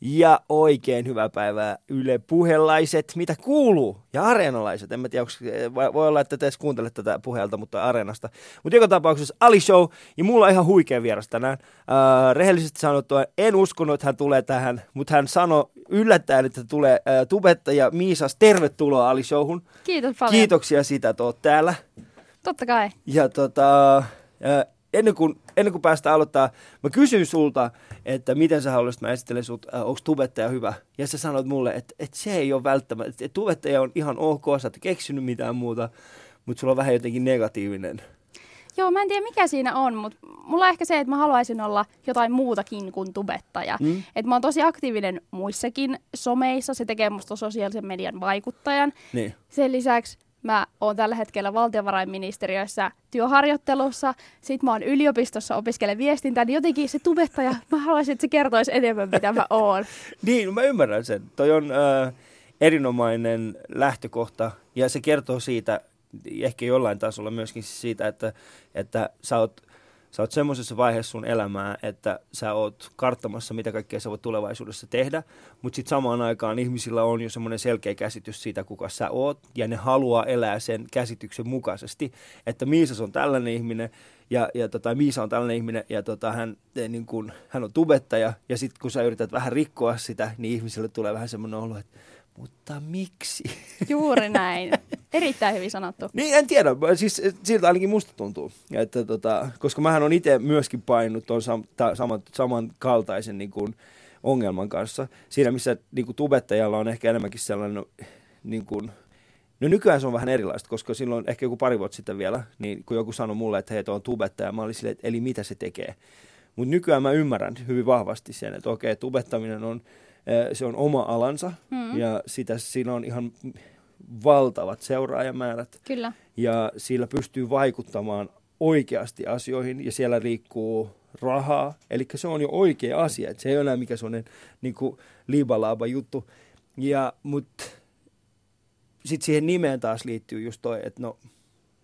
Ja oikein hyvää päivää Yle puhelaiset, mitä kuuluu? Ja areenalaiset, en mä tiedä, onko, voi olla, että te edes kuuntelette tätä puhelta, mutta areenasta. Mutta joka tapauksessa Ali Show, ja mulla on ihan huikea vieras tänään. Äh, rehellisesti sanottua, en uskonut, että hän tulee tähän, mutta hän sanoi yllättäen, että tulee äh, tubettaja Miisas. Tervetuloa Ali Showhun. Kiitos paljon. Kiitoksia siitä, että oot täällä. Totta kai. Ja tota, äh, ennen kuin, ennen kuin päästään aloittaa, mä kysyin sulta, että miten sä haluaisit, mä esittelen sut, äh, onko tubettaja hyvä? Ja sä sanoit mulle, että, että se ei ole välttämättä, että tubettaja on ihan ok, sä et keksinyt mitään muuta, mutta sulla on vähän jotenkin negatiivinen. Joo, mä en tiedä mikä siinä on, mutta mulla on ehkä se, että mä haluaisin olla jotain muutakin kuin tubettaja. Mm. Että mä oon tosi aktiivinen muissakin someissa, se tekee musta sosiaalisen median vaikuttajan. Niin. Sen lisäksi Mä oon tällä hetkellä valtiovarainministeriössä työharjoittelussa. Sitten mä oon yliopistossa opiskelen viestintää, niin jotenkin se tubettaja, mä haluaisin, että se kertoisi enemmän, mitä mä oon. niin, mä ymmärrän sen. Toi on äh, erinomainen lähtökohta ja se kertoo siitä, ehkä jollain tasolla myöskin siitä, että, että sä oot sä oot semmoisessa vaiheessa sun elämää, että sä oot karttamassa, mitä kaikkea sä voit tulevaisuudessa tehdä, mutta sitten samaan aikaan ihmisillä on jo semmoinen selkeä käsitys siitä, kuka sä oot, ja ne haluaa elää sen käsityksen mukaisesti, että Miisas on tällainen ihminen, ja, ja tota, Miisa on tällainen ihminen, ja tota, hän, niin kun, hän on tubettaja, ja sitten kun sä yrität vähän rikkoa sitä, niin ihmisille tulee vähän semmoinen olo, että mutta miksi? Juuri näin. Erittäin hyvin sanottu. niin, en tiedä. Siis siltä ainakin musta tuntuu. Että, tota, koska mähän on itse myöskin painut tuon sam, ta, saman, samankaltaisen niin kuin, ongelman kanssa. Siinä, missä niin kuin, tubettajalla on ehkä enemmänkin sellainen... Niin kuin, No nykyään se on vähän erilaista, koska silloin ehkä joku pari vuotta sitten vielä, niin kun joku sanoi mulle, että hei, tuo on tubettaja, mä olin silleen, että eli mitä se tekee. Mutta nykyään mä ymmärrän hyvin vahvasti sen, että okei, tubettaminen on se on oma alansa mm. ja sitä, siinä on ihan valtavat seuraajamäärät. Kyllä. Ja sillä pystyy vaikuttamaan oikeasti asioihin ja siellä liikkuu rahaa. Eli se on jo oikea asia. että se ei ole enää mikä sellainen niin liibalaaba juttu. Ja, mutta sitten siihen nimeen taas liittyy just toi, että no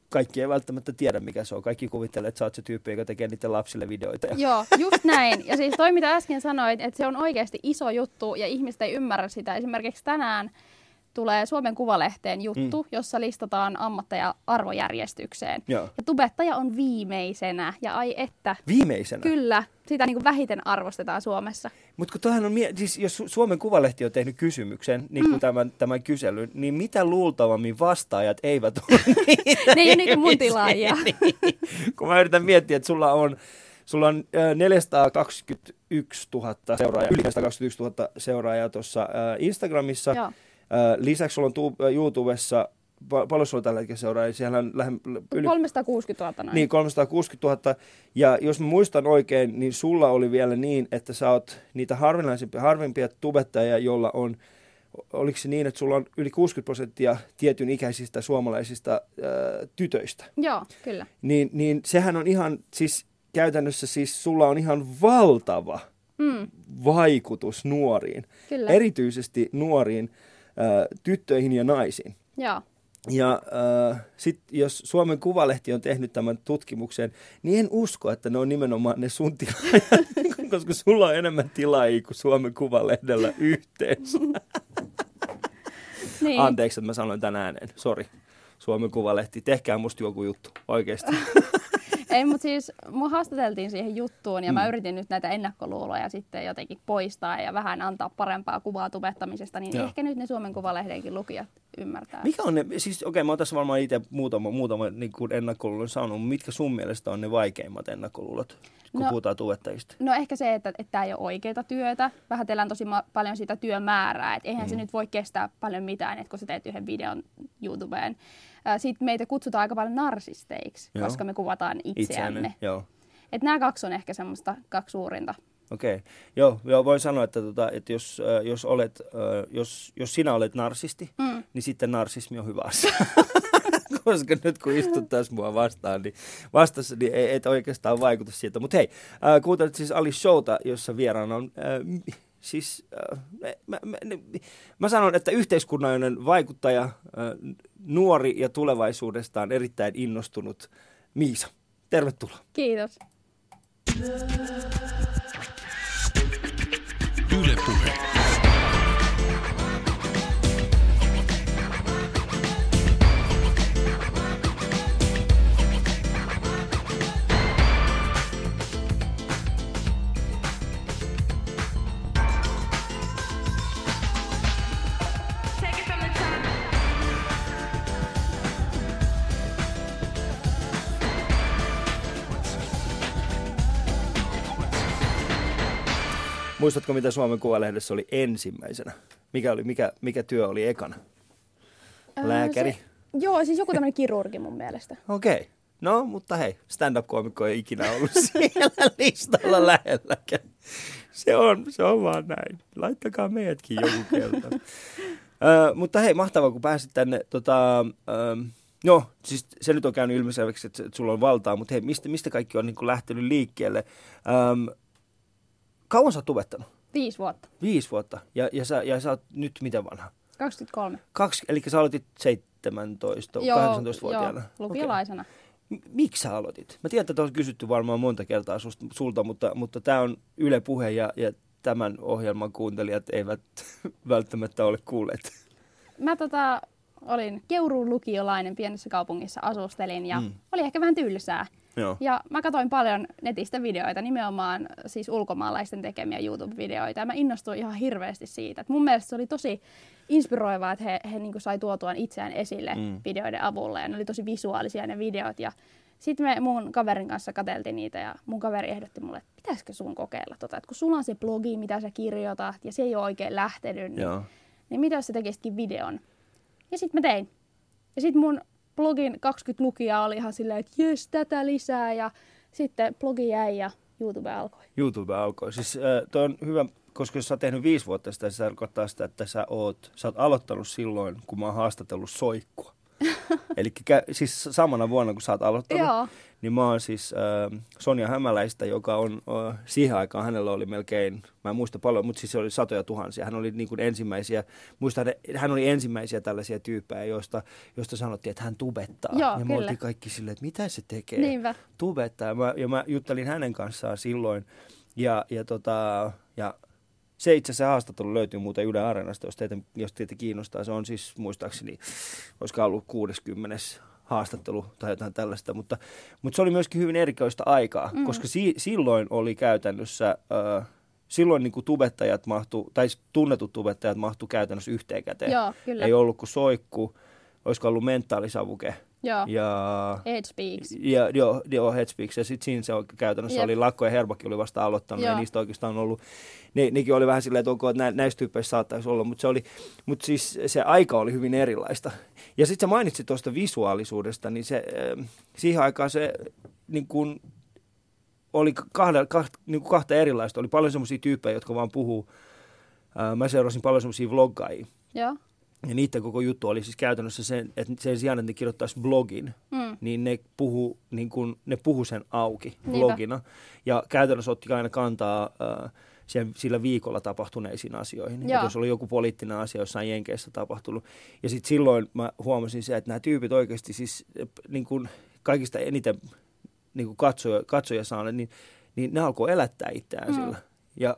kaikki ei välttämättä tiedä, mikä se on. Kaikki kuvittelee, että sä oot se tyyppi, joka tekee niiden lapsille videoita. Ja... Joo, just näin. Ja siis toi, mitä äsken sanoit, että se on oikeasti iso juttu ja ihmiset ei ymmärrä sitä. Esimerkiksi tänään tulee Suomen Kuvalehteen juttu, mm. jossa listataan ammatteja arvojärjestykseen. Joo. Ja tubettaja on viimeisenä. Ja ai että. Viimeisenä? Kyllä. Sitä niin kuin vähiten arvostetaan Suomessa. Mutta kun on, siis jos Suomen Kuvalehti on tehnyt kysymyksen, niin kuin mm. tämän, tämän kyselyn, niin mitä luultavammin vastaajat eivät ole Ne ei ole niitä mun tilaajia. niin, kun mä yritän miettiä, että sulla on Sulla on 421 000 seuraajaa, yli 421 000 seuraajaa tuossa Instagramissa. Joo. Lisäksi sulla on tu- YouTubessa paljon sulla tällä hetkellä seuraa? Siellä on lähe, yli... 360 000 näin. Niin, 360 000. Ja jos mä muistan oikein, niin sulla oli vielä niin, että sä oot niitä harvinaisempia, harvimpia tubettajia, joilla on, oliko se niin, että sulla on yli 60 prosenttia tietyn ikäisistä suomalaisista ää, tytöistä? Joo, kyllä. Niin, niin sehän on ihan, siis käytännössä siis sulla on ihan valtava mm. vaikutus nuoriin. Kyllä. Erityisesti nuoriin tyttöihin ja naisiin. Joo. Ja äh, sitten jos Suomen Kuvalehti on tehnyt tämän tutkimuksen, niin en usko, että ne on nimenomaan ne sun tilaajat, koska sulla on enemmän tilaajia kuin Suomen Kuvalehdellä yhteensä. niin. Anteeksi, että mä sanoin tänään ääneen. Sori. Suomen Kuvalehti, tehkää musta joku juttu, oikeasti. Ei, mutta siis mua haastateltiin siihen juttuun ja mm. mä yritin nyt näitä ennakkoluuloja sitten jotenkin poistaa ja vähän antaa parempaa kuvaa tubettamisesta, niin Joo. ehkä nyt ne Suomen Kuvalehdenkin lukijat ymmärtää. Mikä on ne, siis okei, okay, mä oon tässä varmaan itse muutama, muutama niin kuin ennakkoluulon saanut, mitkä sun mielestä on ne vaikeimmat ennakkoluulot? kun no, puhutaan tubettajista? No ehkä se, että tämä ei ole oikeaa työtä. Vähätellään tosi ma- paljon sitä työmäärää. Et eihän mm. se nyt voi kestää paljon mitään, että kun sä teet yhden videon YouTubeen. Sitten meitä kutsutaan aika paljon narsisteiksi, Joo. koska me kuvataan itseämme. Joo. Et nämä kaksi on ehkä semmoista kaksi suurinta. Okei. Okay. Joo, joo, voin sanoa, että, tota, että jos, jos, olet, jos, jos sinä olet narsisti, mm. niin sitten narsismi on hyvä asia. koska nyt kun istut tässä mua vastaan, niin vastassa niin ei, et oikeastaan vaikuta siitä. Mutta hei, äh, kuuntelit siis Ali Showta, jossa vieraana on... Äh, siis äh, mä, mä, mä sanon, että yhteiskunnallinen vaikuttaja, äh, nuori ja tulevaisuudestaan erittäin innostunut Miisa. Tervetuloa. Kiitos. Yle Puhe. Muistatko, mitä Suomen Kuvalehdessä oli ensimmäisenä? Mikä, oli, mikä, mikä työ oli ekana? Lääkäri? Se, joo, siis joku tämmöinen kirurgi mun mielestä. Okei. Okay. No, mutta hei, stand-up-koomikko ei ikinä ollut siellä listalla lähelläkään. Se on, se on vaan näin. Laittakaa meidätkin joku kerta. uh, mutta hei, mahtavaa, kun pääsit tänne. Tota, uh, no, siis se nyt on käynyt ilmiselväksi, että, että sulla on valtaa, mutta hei, mistä, mistä kaikki on niin kuin lähtenyt liikkeelle? Um, kauan sä oot tubettanut? Viisi vuotta. Viisi vuotta. Ja, ja, sä, ja sä oot nyt miten vanha? 23. Kaksi, eli sä aloitit 17, joo, 18-vuotiaana. Joo, lukiolaisena. Okay miksi sä aloitit? Mä tiedän, että on kysytty varmaan monta kertaa susta, sulta, mutta, mutta tämä on Yle Puhe ja, ja tämän ohjelman kuuntelijat eivät välttämättä ole kuulleet. Mä tota, olin Keuruun lukiolainen pienessä kaupungissa asustelin ja mm. oli ehkä vähän tylsää. Joo. Ja mä katsoin paljon netistä videoita, nimenomaan siis ulkomaalaisten tekemiä YouTube-videoita. Ja mä innostuin ihan hirveästi siitä. Et mun mielestä se oli tosi inspiroivaa, että he, he niin sai tuotuaan itseään esille mm. videoiden avulla. Ja ne oli tosi visuaalisia ne videot. Ja sitten me mun kaverin kanssa kateltiin niitä ja mun kaveri ehdotti mulle, että pitäisikö sun kokeilla tota. Että kun sulla on se blogi, mitä sä kirjoitat ja se ei ole oikein lähtenyt, niin, niin mitä jos sä tekisitkin videon? Ja sitten mä tein. Ja sitten mun blogin 20 lukijaa oli ihan silleen, että jes, tätä lisää. Ja sitten blogi jäi ja YouTube alkoi. YouTube alkoi. Siis äh, on hyvä, koska jos sä oot tehnyt viisi vuotta sitä, se tarkoittaa sitä, että sä oot, sä oot aloittanut silloin, kun mä oon haastatellut soikkua. Eli siis samana vuonna, kun sä oot aloittanut, Joo. niin mä oon siis äh, Sonja Hämäläistä, joka on äh, siihen aikaan, hänellä oli melkein, mä en muista paljon, mutta siis se oli satoja tuhansia. Hän oli niin kuin ensimmäisiä, muistan, hän oli ensimmäisiä tällaisia tyyppejä, joista, joista sanottiin, että hän tubettaa. Joo, ja me oltiin kaikki silleen, että mitä se tekee? Niinpä. Tubettaa. Ja mä, ja mä juttelin hänen kanssaan silloin. Ja, ja, tota, ja se itse asiassa haastattelu löytyy muuten Yle Areenasta, jos teitä, jos teitä kiinnostaa. Se on siis muistaakseni, olisiko ollut 60 haastattelu tai jotain tällaista, mutta, mutta se oli myöskin hyvin erikoista aikaa, mm. koska si, silloin oli käytännössä, äh, silloin niin kuin tubettajat mahtu, tai tunnetut tubettajat mahtu käytännössä yhteen käteen. Joo, kyllä. Ei ollut kuin soikku, olisiko ollut mentaalisavuke, Joo. Ja, Headspeaks. Ja, joo, joo Headspeaks. Ja sitten siinä se on, käytännössä Jep. oli Lakko ja Herbakin oli vasta aloittanut. Joo. Ja niistä oikeastaan on ollut, ne, nekin oli vähän silleen, että onko, että nä, näistä saattaisi olla. Mutta se, oli, mut siis se aika oli hyvin erilaista. Ja sitten sä mainitsit tuosta visuaalisuudesta, niin se, äh, siihen aikaan se niin kun, oli kahda, kahta, niin kuin kahta erilaista. Oli paljon semmoisia tyyppejä, jotka vaan puhuu. Äh, mä seurasin paljon semmoisia vloggaajia. Joo. Ja niiden koko juttu oli siis käytännössä sen, että sen sijaan, että ne kirjoittaisi blogin, mm. niin ne puhu, niin kun, ne puhu sen auki Niinpä. blogina. Ja käytännössä otti aina kantaa äh, sen, sillä viikolla tapahtuneisiin asioihin. Ja jos oli joku poliittinen asia jossain Jenkeissä tapahtunut. Ja sitten silloin mä huomasin se, että nämä tyypit oikeasti siis niin kun kaikista eniten niin kun katsoja, katsoja saaneet, niin, niin ne alkoi elättää itseään mm. sillä. Ja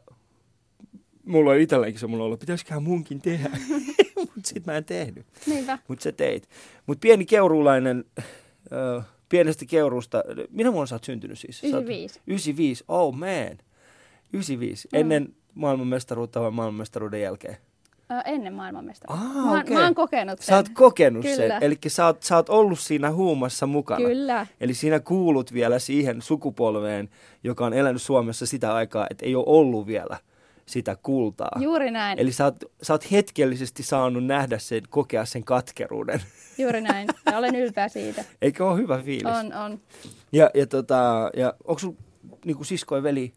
mulla on itselleenkin se mulla ollut, pitäisiköhän munkin tehdä. Mutta sit mä en tehnyt. Niinpä. Mutta sä teit. Mutta pieni keuruulainen, äh, pienestä keurusta, minä vuonna sä oot syntynyt siis? 95. 95, oh man. 95, mm. ennen maailmanmestaruutta vai maailmanmestaruuden jälkeen? Ö, ennen maailmanmestaruutta. Ah, mä, okay. mä oon kokenut sen. Sä oot kokenut Kyllä. sen, eli sä oot, sä oot ollut siinä huumassa mukana. Kyllä. Eli siinä kuulut vielä siihen sukupolveen, joka on elänyt Suomessa sitä aikaa, että ei ole ollut vielä – sitä kultaa. Juuri näin. Eli sä oot, sä oot hetkellisesti saanut nähdä sen, kokea sen katkeruuden. Juuri näin. Ja olen ylpeä siitä. Eikö ole hyvä fiilis? On, on. Ja, ja, tota, ja onko sun niinku sisko ja veli?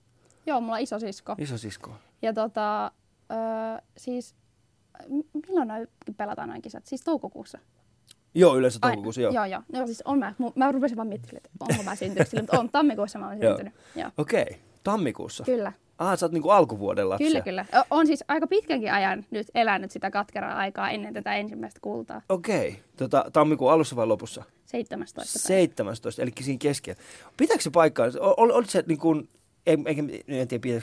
Joo, mulla on iso sisko. Iso sisko. Ja tota, ö, siis milloin noi pelataan noin kisat? Siis toukokuussa. Joo, yleensä toukokuussa, joo. Joo, joo. No, siis on mä, mä rupesin vaan miettimään, että onko mä syntynyt sillä, mutta on, tammikuussa mä olen syntynyt. Okei, okay. tammikuussa? Kyllä. Ah, sä oot niinku alkuvuoden lapsia. Kyllä, kyllä. On siis aika pitkänkin ajan nyt elänyt sitä katkeraa aikaa ennen tätä ensimmäistä kultaa. Okei. Okay. Tota, tammikuun alussa vai lopussa? 17. 17, eli siinä keskellä. Pitääkö se paikkaa? Ol, olit se niin kuin, en, en, en tiedä,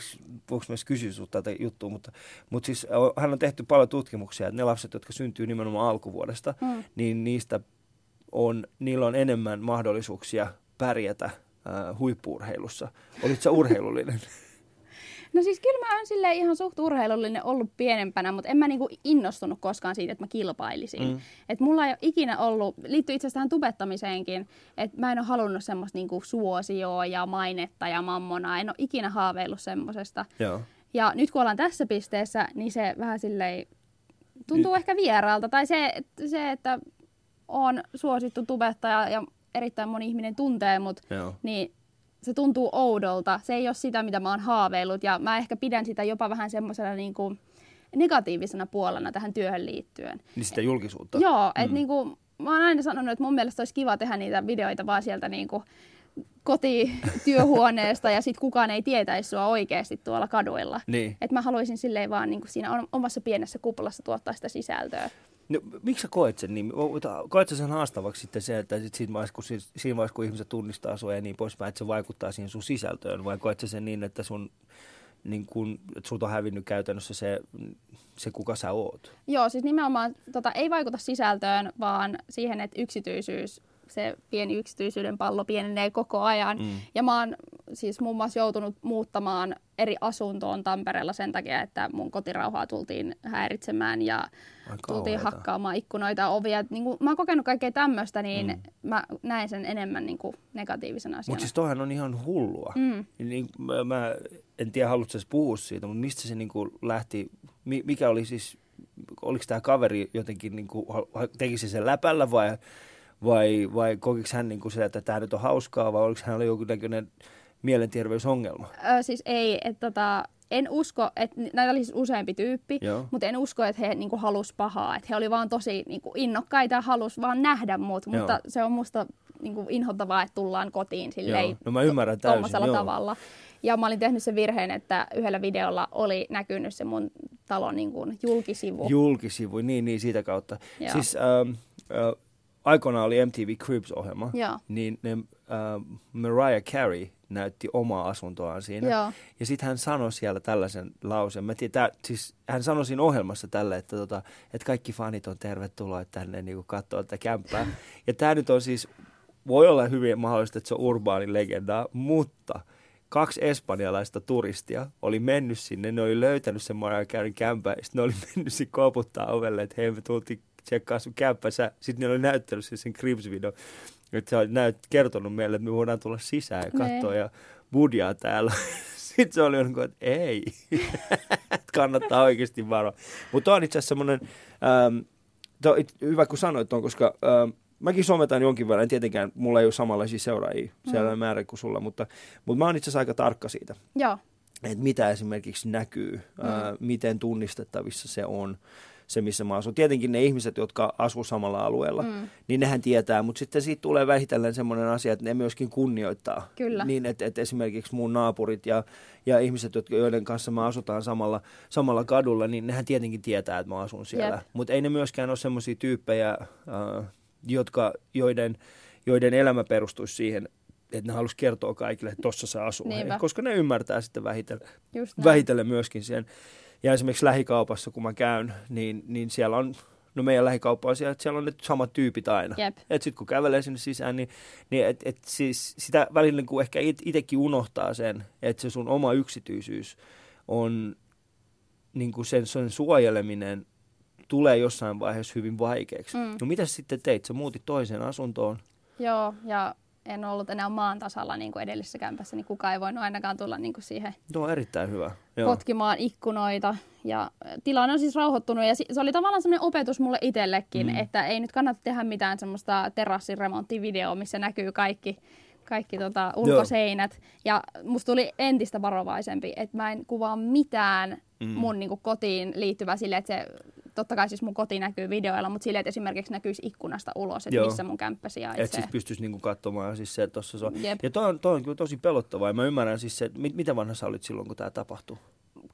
voiko myös kysyä sinulta tätä juttua, mutta, mutta siis hän on tehty paljon tutkimuksia, että ne lapset, jotka syntyy nimenomaan alkuvuodesta, mm. niin niistä on, niillä on enemmän mahdollisuuksia pärjätä äh, huippuurheilussa. Olitko urheilullinen? No siis kyllä mä oon sille ihan suht urheilullinen ollut pienempänä, mutta en mä niinku innostunut koskaan siitä, että mä kilpailisin. Mm. Et mulla ei ole ikinä ollut, liittyy itse asiassa tähän tubettamiseenkin, että mä en ole halunnut semmoista niinku suosioa ja mainetta ja mammonaa. En ole ikinä haaveillut semmosesta. Joo. Ja nyt kun ollaan tässä pisteessä, niin se vähän silleen tuntuu Nyt- ehkä vieraalta. Tai se, se että on suosittu tubettaja ja erittäin moni ihminen tuntee mut, Joo. niin se tuntuu oudolta. Se ei ole sitä, mitä mä oon haaveillut. Ja mä ehkä pidän sitä jopa vähän semmoisena niin kuin negatiivisena puolena tähän työhön liittyen. Niin sitä julkisuutta. Joo, että niinku, mä oon aina sanonut, että mun mielestä olisi kiva tehdä niitä videoita vaan sieltä niinku kotityöhuoneesta ja sitten kukaan ei tietäisi sua oikeasti tuolla kaduilla. Niin. Et mä haluaisin silleen vaan niinku siinä on- omassa pienessä kuplassa tuottaa sitä sisältöä. No, miksi sä koet sen niin? Koet sen haastavaksi sitten se, että sit siinä, vaiheessa, kun, si- siinä vaiheessa, kun ihmiset tunnistaa sua ja niin poispäin, että se vaikuttaa siihen sun sisältöön, vai koet sä sen niin, että sun niin kun, että sulta on hävinnyt käytännössä se, se kuka sä oot? Joo, siis nimenomaan tota, ei vaikuta sisältöön, vaan siihen, että yksityisyys, se pieni yksityisyyden pallo pienenee koko ajan. Mm. Ja mä oon siis muun muassa joutunut muuttamaan eri asuntoon Tampereella sen takia, että mun kotirauhaa tultiin häiritsemään ja Ai tultiin kauheeta. hakkaamaan ikkunoita ja ovia. Niin kun mä oon kokenut kaikkea tämmöistä, niin mm. mä näen sen enemmän niin kuin negatiivisena asiana. Mutta siis toihan on ihan hullua. Mm. Niin, mä, mä en tiedä, haluatko puhua siitä, mutta mistä se niin kuin lähti, mi, mikä oli siis, oliko tämä kaveri jotenkin, niin kuin, teki se sen läpällä vai, vai, vai kokiko hän niin kuin se, että tämä nyt on hauskaa vai oliko hänellä joku näköinen mielenterveysongelma? Ö, siis ei, että tota, en usko, että näitä oli siis useampi tyyppi, Joo. mutta en usko, että he niinku halus pahaa. Että he oli vaan tosi niinku innokkaita ja halus vaan nähdä mut, Joo. mutta se on musta niinku inhottavaa, että tullaan kotiin silleen Joo. No mä ymmärrän täysin, tavalla. Ja mä olin tehnyt sen virheen, että yhdellä videolla oli näkynyt se mun talon niinku julkisivu. Julkisivu, niin, niin siitä kautta. Joo. Siis ähm, äh, aikoinaan oli MTV Cribs-ohjelma, Joo. niin ne, äh, Mariah Carey näytti omaa asuntoaan siinä. Joo. Ja sitten hän sanoi siellä tällaisen lauseen. Mä tiedän, tää, siis hän sanoi siinä ohjelmassa tälle, että, tota, että kaikki fanit on tervetuloa tänne niin katsoa tätä kämppää. Ja tämä nyt on siis, voi olla hyvin mahdollista, että se on urbaani legenda, mutta kaksi espanjalaista turistia oli mennyt sinne, ne oli löytänyt sen Mariah Careyn kämpää, ja sitten ne oli mennyt sinne koputtaa ovelle, että hei me tultiin tsekkaa sun kämppänsä. Sitten ne oli näyttänyt sen, sen Cribs-videon, että sä näyt, kertonut meille, että me voidaan tulla sisään ja katsoa Nee. ja budjaa täällä. Sitten se oli niin että ei, kannattaa oikeasti varoa. Mutta on itse asiassa semmoinen, ähm, it, hyvä kun sanoit ton, koska ähm, mäkin sometan jonkin verran, tietenkään mulla ei ole samanlaisia seuraajia sellainen määrä kuin sulla, mutta, mutta mä oon itse asiassa aika tarkka siitä, Joo. että mitä esimerkiksi näkyy, mm. ää, miten tunnistettavissa se on, se missä mä asun. Tietenkin ne ihmiset, jotka asuu samalla alueella, mm. niin nehän tietää, mutta sitten siitä tulee vähitellen semmoinen asia, että ne myöskin kunnioittaa. Kyllä. Niin, että, että esimerkiksi mun naapurit ja, ja ihmiset, jotka, joiden kanssa mä asutaan samalla, samalla kadulla, niin nehän tietenkin tietää, että mä asun siellä. Mutta ei ne myöskään ole semmoisia tyyppejä, ää, jotka, joiden, joiden elämä perustuisi siihen, että ne halus kertoa kaikille, että tossa se asuu. Koska ne ymmärtää sitten vähitellen, vähitellen myöskin sen. Ja esimerkiksi lähikaupassa, kun mä käyn, niin, niin siellä on, no meidän lähikauppa on siellä, että siellä on ne samat tyypit aina. Et sitten kun kävelee sinne sisään, niin, niin et, et siis sitä välillä kun ehkä it, itsekin unohtaa sen, että se sun oma yksityisyys on niin kuin sen, sen suojeleminen tulee jossain vaiheessa hyvin vaikeaksi. Mm. No mitä sitten teit? Sä muutit toiseen asuntoon. Joo, ja en ollut enää maan tasalla niin kuin edellisessä kämpässä, niin kukaan ei voinut ainakaan tulla niin kuin siihen Tuo on erittäin hyvä. Joo. potkimaan ikkunoita. Ja tilanne on siis rauhoittunut ja se oli tavallaan semmoinen opetus mulle itsellekin, mm. että ei nyt kannata tehdä mitään semmoista terassiremonttivideoa, missä näkyy kaikki, kaikki tota ulkoseinät. Ja musta tuli entistä varovaisempi, että mä en kuvaa mitään mm. mun niin kuin, kotiin liittyvää sille, että se totta kai siis mun koti näkyy videoilla, mutta silleen, että esimerkiksi näkyisi ikkunasta ulos, että Joo. missä mun kämppä Että sijaitsee. siis pystyisi niinku katsomaan siis se, että tossa se on. Jep. Ja toi on, toi on kyllä tosi pelottavaa. Ja mä ymmärrän siis se, että mit, mitä vanha sä olit silloin, kun tämä tapahtui?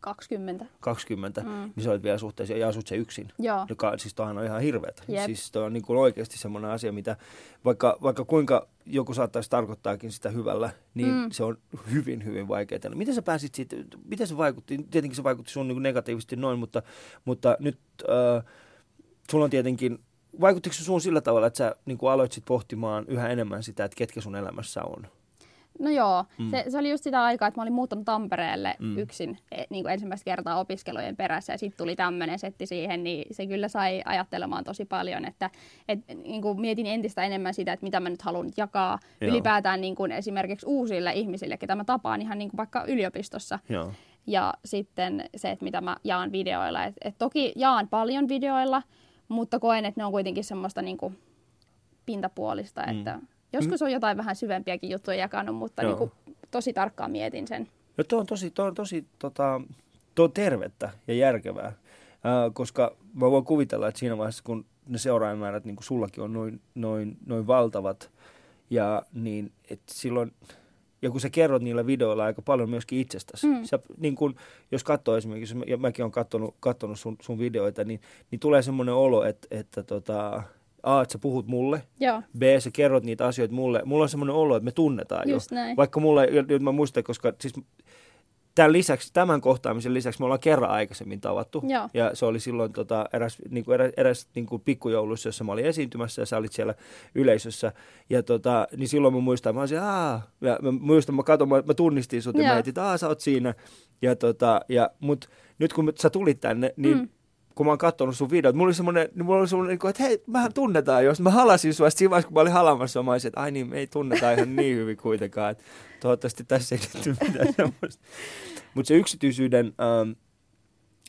20. 20, mm. niin sä olit vielä suhteessa ja asut se yksin. Joo. Joka, siis toihan on ihan hirveetä. Jep. Siis toi on niin kuin oikeasti semmoinen asia, mitä vaikka, vaikka kuinka joku saattaisi tarkoittaakin sitä hyvällä, niin mm. se on hyvin, hyvin vaikeaa. Miten sä pääsit siitä, miten se vaikutti? Tietenkin se vaikutti sun niin negatiivisesti noin, mutta, mutta nyt äh, sulla on tietenkin, vaikuttiko se sun sillä tavalla, että sä niin kuin aloit sit pohtimaan yhä enemmän sitä, että ketkä sun elämässä on? No joo, mm. se, se oli just sitä aikaa, että mä olin muuttanut Tampereelle Mm. yksin e, niin kuin ensimmäistä kertaa opiskelujen perässä ja sitten tuli tämmöinen setti siihen, niin se kyllä sai ajattelemaan tosi paljon, että et, niin kuin mietin entistä enemmän sitä, että mitä mä nyt haluan jakaa Joo. ylipäätään niin kuin esimerkiksi uusille ihmisille, ketä mä tapaan ihan niin kuin vaikka yliopistossa. Joo. ja sitten se, että mitä mä jaan videoilla. Et, et toki jaan paljon videoilla, mutta koen, että ne on kuitenkin semmoista niin kuin pintapuolista, mm. että joskus on jotain vähän syvempiäkin juttuja jakanut, mutta niin kuin tosi tarkkaan mietin sen. No tuo on tosi, tuo on tosi tota, tuo on tervettä ja järkevää, äh, koska mä voin kuvitella, että siinä vaiheessa, kun ne seuraajamäärät, niin kuin sullakin on noin, noin, noin valtavat, ja niin, että silloin, ja kun sä kerrot niillä videoilla aika paljon myöskin itsestäsi. Mm. Sä, niin kun, jos katsoo esimerkiksi, ja mäkin olen katsonut, katsonut sun, sun videoita, niin, niin tulee semmoinen olo, että, että tota, A, että sä puhut mulle, Joo. B, sä kerrot niitä asioita mulle. Mulla on semmoinen olo, että me tunnetaan Just jo. Näin. Vaikka mulla, nyt mä muistan, koska siis tämän lisäksi, tämän kohtaamisen lisäksi me ollaan kerran aikaisemmin tavattu. Joo. Ja se oli silloin tota, eräs, niin kuin, eräs, eräs niin kuin pikkujoulussa, jossa mä olin esiintymässä ja sä olit siellä yleisössä. Ja tota, niin silloin mä muistan, mä olisin, aah, ja mä muistan, mä katson, mä, mä tunnistin sut ja mä että aah, sä oot siinä. Ja tota, ja, mut nyt kun sä tulit tänne, niin mm kun mä oon katsonut sun videot, mulla oli semmoinen, niin mulla oli semmoinen, niin että hei, mehän tunnetaan jos. Mä halasin sua, siinä vaiheessa, kun mä olin halamassa, mä olisin, että ai niin, me ei tunneta ihan niin hyvin kuitenkaan. Että toivottavasti tässä ei nyt mitään semmoista. Mutta se yksityisyyden ähm,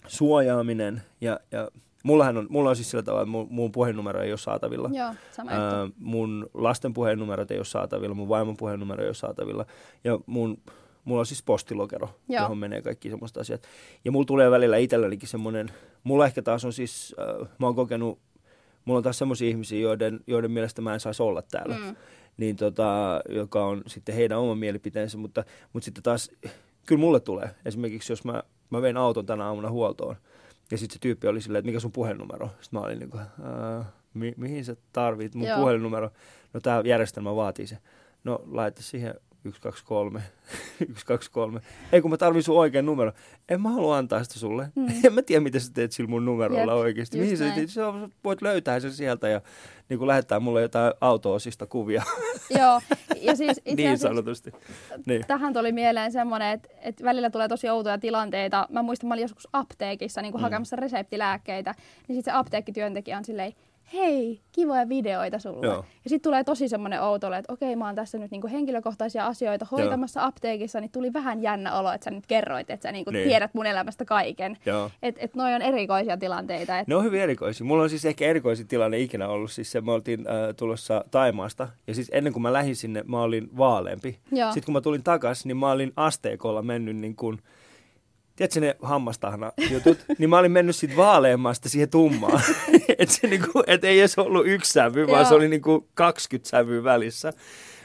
suojaaminen ja, ja Mullahan on, mulla on siis sillä tavalla, että mun, mun puhelinnumero ei ole saatavilla. Joo, sama Ää, mun lasten puhelinnumerot ei ole saatavilla, mun vaimon puhelinnumero ei ole saatavilla. Ja mun, mulla on siis postilokero, Joo. johon menee kaikki semmoista asiat. Ja mulla tulee välillä itsellänikin semmoinen, mulla ehkä taas on siis, äh, mä oon kokenut, mulla on taas semmoisia ihmisiä, joiden, joiden mielestä mä en saisi olla täällä. Mm. Niin tota, joka on sitten heidän oma mielipiteensä, mutta, mutta sitten taas kyllä mulle tulee. Esimerkiksi jos mä, mä vein auton tänä aamuna huoltoon, ja sitten se tyyppi oli silleen, että mikä sun puhelinnumero? Sitten mä olin niin kuin, mi- mihin sä tarvit mun Joo. puhelinnumero? No tämä järjestelmä vaatii se. No laita siihen 123, 123. Ei kun mä tarvitsen sun oikean numero. En mä halua antaa sitä sulle. Mm. en mä tiedä, miten sä teet sillä mun numerolla Jep, oikeasti. Mihin sä, sä voit löytää sen sieltä ja niin kuin lähettää mulle jotain auto-osista kuvia. Joo, ja siis itse Niin sanotusti. Niin. Tähän tuli mieleen semmoinen, että, että välillä tulee tosi outoja tilanteita. Mä muistan, mä olin joskus apteekissa niin kuin mm. hakemassa reseptilääkkeitä, niin sitten se apteekkityöntekijä on silleen, hei, kivoja videoita sulle. Joo. Ja sitten tulee tosi semmoinen outo, että okei, mä oon tässä nyt niinku henkilökohtaisia asioita hoitamassa Joo. apteekissa, niin tuli vähän jännä olo, että sä nyt kerroit, että sä niinku niin. tiedät mun elämästä kaiken. Että et noi on erikoisia tilanteita. Et... Ne on hyvin erikoisia. Mulla on siis ehkä erikoisin tilanne ikinä ollut. Siis se, me oltiin äh, tulossa Taimaasta, ja siis ennen kuin mä lähdin sinne, mä olin vaaleampi. Joo. Sitten kun mä tulin takas, niin mä olin asteikolla mennyt niin kuin tiedätkö ne hammastahna jutut, niin mä olin mennyt siitä vaaleammasta siihen tummaan. että niinku, et ei edes ollut yksi sävy, vaan se oli niinku 20 sävyä välissä.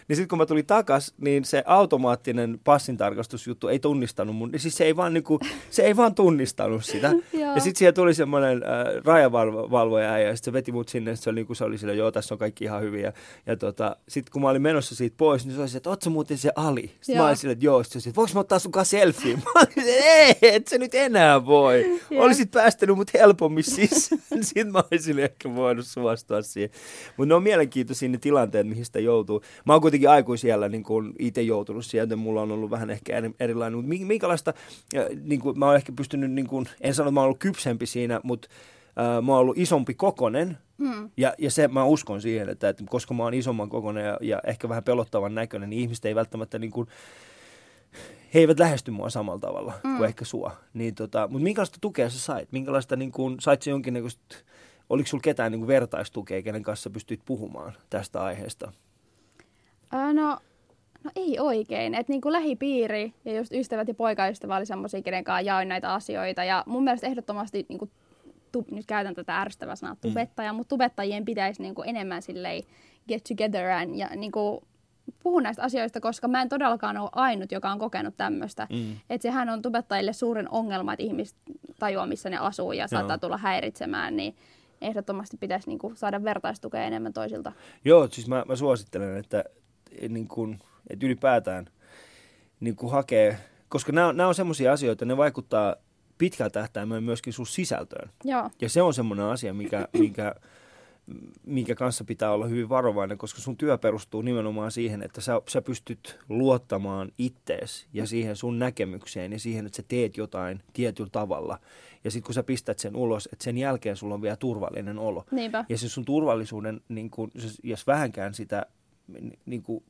Niin sitten kun mä tulin takas, niin se automaattinen passintarkastusjuttu ei tunnistanut mun, siis se ei vaan, niinku, se ei vaan tunnistanut sitä. ja sitten siellä tuli semmoinen äh, rajavalvoja ja sitten se veti mut sinne, se oli, niinku, se oli sillä, joo, tässä on kaikki ihan hyvin. Ja, ja tota, sitten kun mä olin menossa siitä pois, niin se oli se, että oot sä muuten se Ali? Sitten mä olin sille, että joo, sitten voiko mä ottaa sunkaan selfie? Mä olin, ei, et se nyt enää voi. Yeah. Olisit päästänyt mut helpommin siis. sitten mä olisin ehkä voinut suostua siihen. Mutta ne on mielenkiintoisia ne tilanteet, mihin sitä joutuu. Mä oon kuitenkin aikuisiellä niin kuin itse joutunut sieltä, mulla on ollut vähän ehkä erilainen, mutta minkälaista, niin kuin, mä oon ehkä pystynyt, niin kuin, en sano, että mä oon ollut kypsempi siinä, mutta äh, mä oon ollut isompi kokonen, Hmm. Ja, ja se mä uskon siihen, että, että koska mä oon isomman kokonen ja, ja ehkä vähän pelottavan näköinen, niin ihmiset ei välttämättä niin kuin, he eivät lähesty mua samalla tavalla hmm. kuin ehkä sua. Niin, tota, mutta minkälaista tukea sä sait? Minkälaista, niin kuin, sait sä jonkinnäköistä, oliko sulla ketään niin kuin vertaistukea, kenen kanssa pystyit puhumaan tästä aiheesta? No, no ei oikein. Että niin kuin lähipiiri ja just ystävät ja poikaystävä oli semmoisia, kenen kanssa jaoin näitä asioita. Ja mun mielestä ehdottomasti, niin kuin, tu, nyt käytän tätä ärsyttävää sanaa mm. tubettaja, mm. mutta tubettajien pitäisi niin kuin enemmän silleen get together and, ja niin kuin, puhua näistä asioista, koska mä en todellakaan ole ainut, joka on kokenut tämmöistä. Mm. Että sehän on tubettajille suurin ongelma, että ihmiset tajuaa, missä ne asuu ja saattaa Joo. tulla häiritsemään, niin ehdottomasti pitäisi niin kuin, saada vertaistukea enemmän toisilta. Joo, siis mä, mä suosittelen, että niin kuin, että ylipäätään niin kuin hakee, koska nämä, nämä on semmoisia asioita, ne vaikuttaa pitkällä tähtäimellä myöskin sun sisältöön. Joo. Ja se on semmoinen asia, mikä, mikä, minkä kanssa pitää olla hyvin varovainen, koska sun työ perustuu nimenomaan siihen, että sä, sä pystyt luottamaan ittees ja siihen sun näkemykseen ja siihen, että sä teet jotain tietyllä tavalla. Ja sitten kun sä pistät sen ulos, että sen jälkeen sulla on vielä turvallinen olo. Niinpä. Ja se sun turvallisuuden, niin kun, jos vähänkään sitä niin kuin,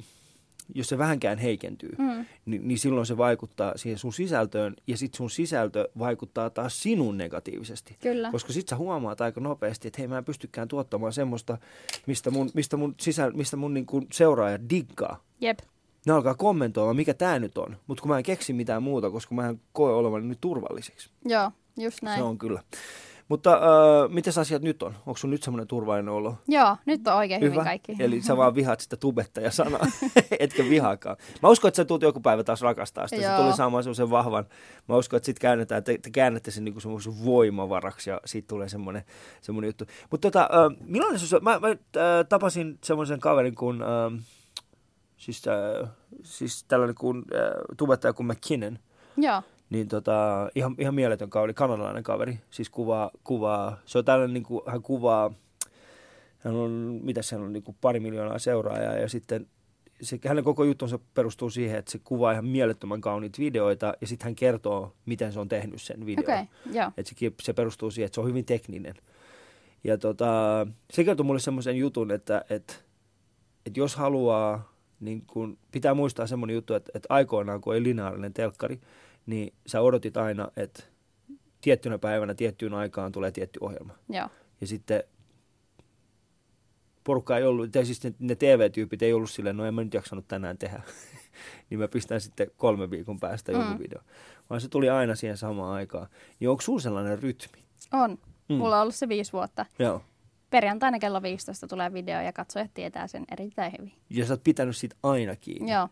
jos se vähänkään heikentyy, Mm. niin, niin silloin se vaikuttaa siihen sun sisältöön ja sitten sun sisältö vaikuttaa taas sinun negatiivisesti. Kyllä. Koska sit sä huomaat aika nopeasti, että hei mä en pystykään tuottamaan semmoista, mistä mun, mistä mun, sisä, mistä mun niin kuin seuraajat diggaa. Jep. Ne alkaa kommentoimaan, mikä tämä nyt on. Mutta kun mä en keksi mitään muuta, koska mä en koe olevan nyt turvalliseksi. Joo, just näin. Se on kyllä. Mutta äh, miten asiat nyt on? Onko sun nyt semmoinen turvallinen olo? Joo, nyt on oikein hyvin kaikki. Eli sä vaan vihaat sitä tubettaja sanaa, etkä vihaakaan. Mä uskon, että sä tulet joku päivä taas rakastaa sitä. Se Joo. tuli saamaan semmoisen vahvan. Mä uskon, että sit käännetään, te, te käännätte sen niinku semmoisen voimavaraksi ja siitä tulee semmoinen, semmoinen juttu. Mutta tota, äh, millainen se, mä, mä äh, tapasin semmoisen kaverin kuin, äh, siis, äh, siis tällainen kuin äh, tubettaja kuin McKinnon. Joo, Niin tota, ihan, ihan mieletön kaveri, kanadalainen kaveri. Siis kuvaa, kuvaa se on tällainen, niin kuin, hän kuvaa, hän on, mitä se on, niin kuin pari miljoonaa seuraajaa ja sitten se, hänen koko juttunsa perustuu siihen, että se kuvaa ihan mielettömän kauniita videoita ja sitten hän kertoo, miten se on tehnyt sen videon. okay. joo. Et se, se perustuu siihen, että se on hyvin tekninen. Ja tota, se kertoi mulle semmoisen jutun, että, että, että jos haluaa, niin kun, pitää muistaa semmoinen juttu, että, että aikoinaan kun oli lineaarinen telkkari, niin sä odotit aina, että tiettynä päivänä tiettyyn aikaan tulee tietty ohjelma. Joo, Ja sitten porukka ei ollut, tai siis ne, TV-tyypit ei ollut silleen, no en mä nyt jaksanut tänään tehdä. niin mä pistän sitten kolme viikon päästä joku Mm. video. Vaan se tuli aina siihen samaan aikaan. Niin onko sulla sellainen rytmi? on. Mm. Mulla on ollut se viisi vuotta. Joo. Perjantaina kello 15 tulee video ja katsojat tietää sen erittäin hyvin. Ja sä oot pitänyt siitä aina kiinni. Joo.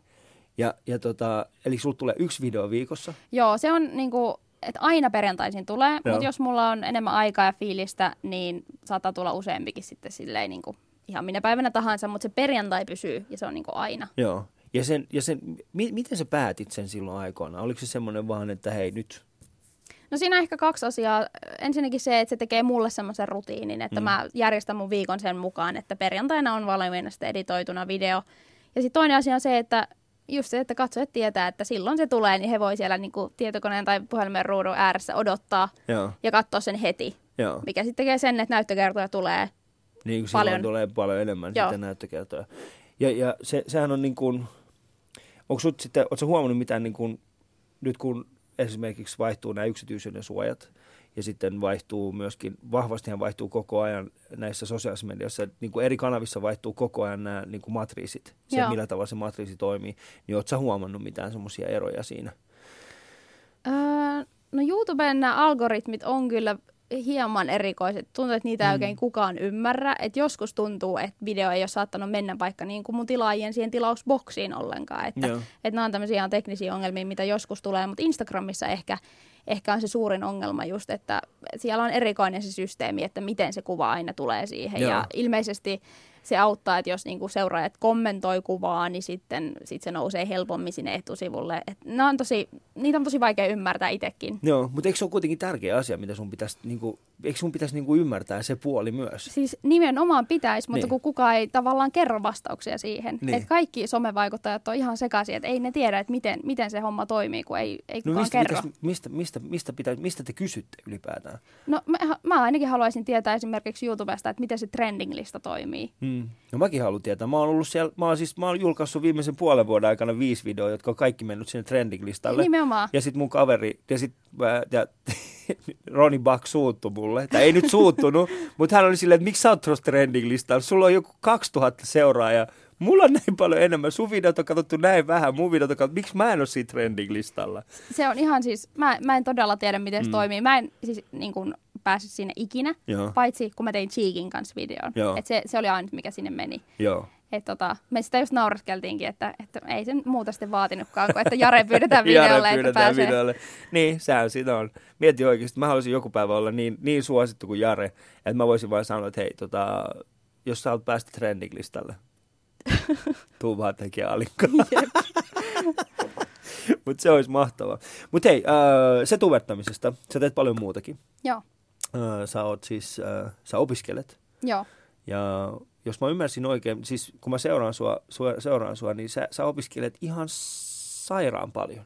Ja, ja tota, eli sulla tulee yksi video viikossa. Joo, se on niinku, että aina perjantaisin tulee, mutta jos mulla on enemmän aikaa ja fiilistä, niin saattaa tulla useampikin sitten silleen niinku, ihan minä päivänä tahansa, mutta se perjantai pysyy ja se on niinku aina. Joo. Ja, sen, ja sen, mi, miten sä päätit sen silloin aikoina? Oliko se semmoinen vaan, että hei nyt, No siinä on ehkä kaksi asiaa. Ensinnäkin se, että se tekee mulle semmoisen rutiinin, että mm. mä järjestän mun viikon sen mukaan, että perjantaina on valmiina sitten editoituna video. Ja sitten toinen asia on se, että just se, että katsojat tietää, että silloin se tulee, niin he voi siellä niinku tietokoneen tai puhelimen ruudun ääressä odottaa joo, ja katsoa sen heti. joo. Mikä sitten tekee sen, että näyttökertoja tulee. Niin kuin Paljon. silloin tulee paljon enemmän Joo. sitten näyttökertoja. Ja, ja se, sehän on niin kuin, onko sut sitten, ootko huomannut mitään niin kuin, nyt kun esimerkiksi vaihtuu nämä yksityisyyden suojat, ja sitten vaihtuu myöskin, vahvastihan vaihtuu koko ajan näissä sosiaalisessa mediassa, niin kuin eri kanavissa vaihtuu koko ajan nämä niin kuin matriisit, se Joo. millä tavalla se matriisi toimii, niin ootko sä huomannut mitään semmoisia eroja siinä? Öö, no YouTuben nämä algoritmit on kyllä hieman erikoiset. Tuntuu, että niitä ei Mm. oikein kukaan ymmärrä. Et joskus tuntuu, että video ei ole saattanut mennä vaikka niin kuin mun tilaajien siihen tilausboksiin ollenkaan. Että, Joo. että nämä on tämmöisiä ihan teknisiä ongelmia, mitä joskus tulee. Mutta Instagramissa ehkä, ehkä on se suurin ongelma just, että siellä on erikoinen se systeemi, että miten se kuva aina tulee siihen. Joo. Ja ilmeisesti se auttaa, että jos niinku seuraajat kommentoi kuvaa, niin sitten sit se nousee helpommin sinne etusivulle. Et on tosi, niitä on tosi vaikea ymmärtää itsekin. Joo, mutta eikö se ole kuitenkin tärkeä asia, mitä sun pitäisi, niin kuin, eikö sun pitäisi niin kuin ymmärtää se puoli myös? Siis nimenomaan pitäisi, mutta Niin. kun kukaan ei tavallaan kerro vastauksia siihen. Niin. Että kaikki somevaikuttajat on ihan sekaisin, että ei ne tiedä, että miten, miten se homma toimii, kun ei, ei No kukaan mistä, kerro. mistä, mistä, mistä, pitää, mistä te kysytte ylipäätään? No mä, mä ainakin haluaisin tietää esimerkiksi YouTubesta, että miten se trending-lista toimii. Mm. No mäkin haluan tietää. Mä oon, ollut siellä, mä, oon siis, mä oon julkaissut viimeisen puolen vuoden aikana viisi videoa, jotka on kaikki mennyt sinne trending-listalle. Nimenomaan. Ja sitten mun kaveri, ja sitten ja, Roni Buck suuttu mulle. Tai ei nyt suuttunut, mutta hän oli silleen, että miksi sä oot tuossa trending-listalla? Sulla on joku 2000 seuraajaa. Mulla on näin paljon enemmän. Sun videot on katsottu näin vähän, mun videot on katsottu. Miksi mä en ole siinä trending-listalla? Se on ihan siis, mä, mä en todella tiedä, miten se Mm. toimii. Mä en siis niin kuin päässyt sinne ikinä, Joo. paitsi kun mä tein Cheekin kanssa videon. Joo. Et se, se oli ainut, mikä sinne meni. Joo. Et tota, me sitä just naureskeltiinkin, että, että ei sen muuta sitten vaatinutkaan, kuin että Jare pyydetään videolle, Jare että pyydetään pääsee. videolle. Niin, sehän siinä on. Mieti oikeasti, mä haluaisin joku päivä olla niin, niin suosittu kuin Jare, että mä voisin vain sanoa, että hei, tota, jos sä haluat päästä trending-listalle, tuu vaan tekemään alikkaa. Mutta se olisi mahtavaa. Mutta hei, äh, se tubettamisesta, sä teet paljon muutakin. Joo, Äh, sä oot siis, äh, sä opiskelet. joo, Ja jos mä ymmärsin oikein, siis kun mä seuraan sua, sua, seuraan sua niin sä, sä opiskelet ihan sairaan paljon.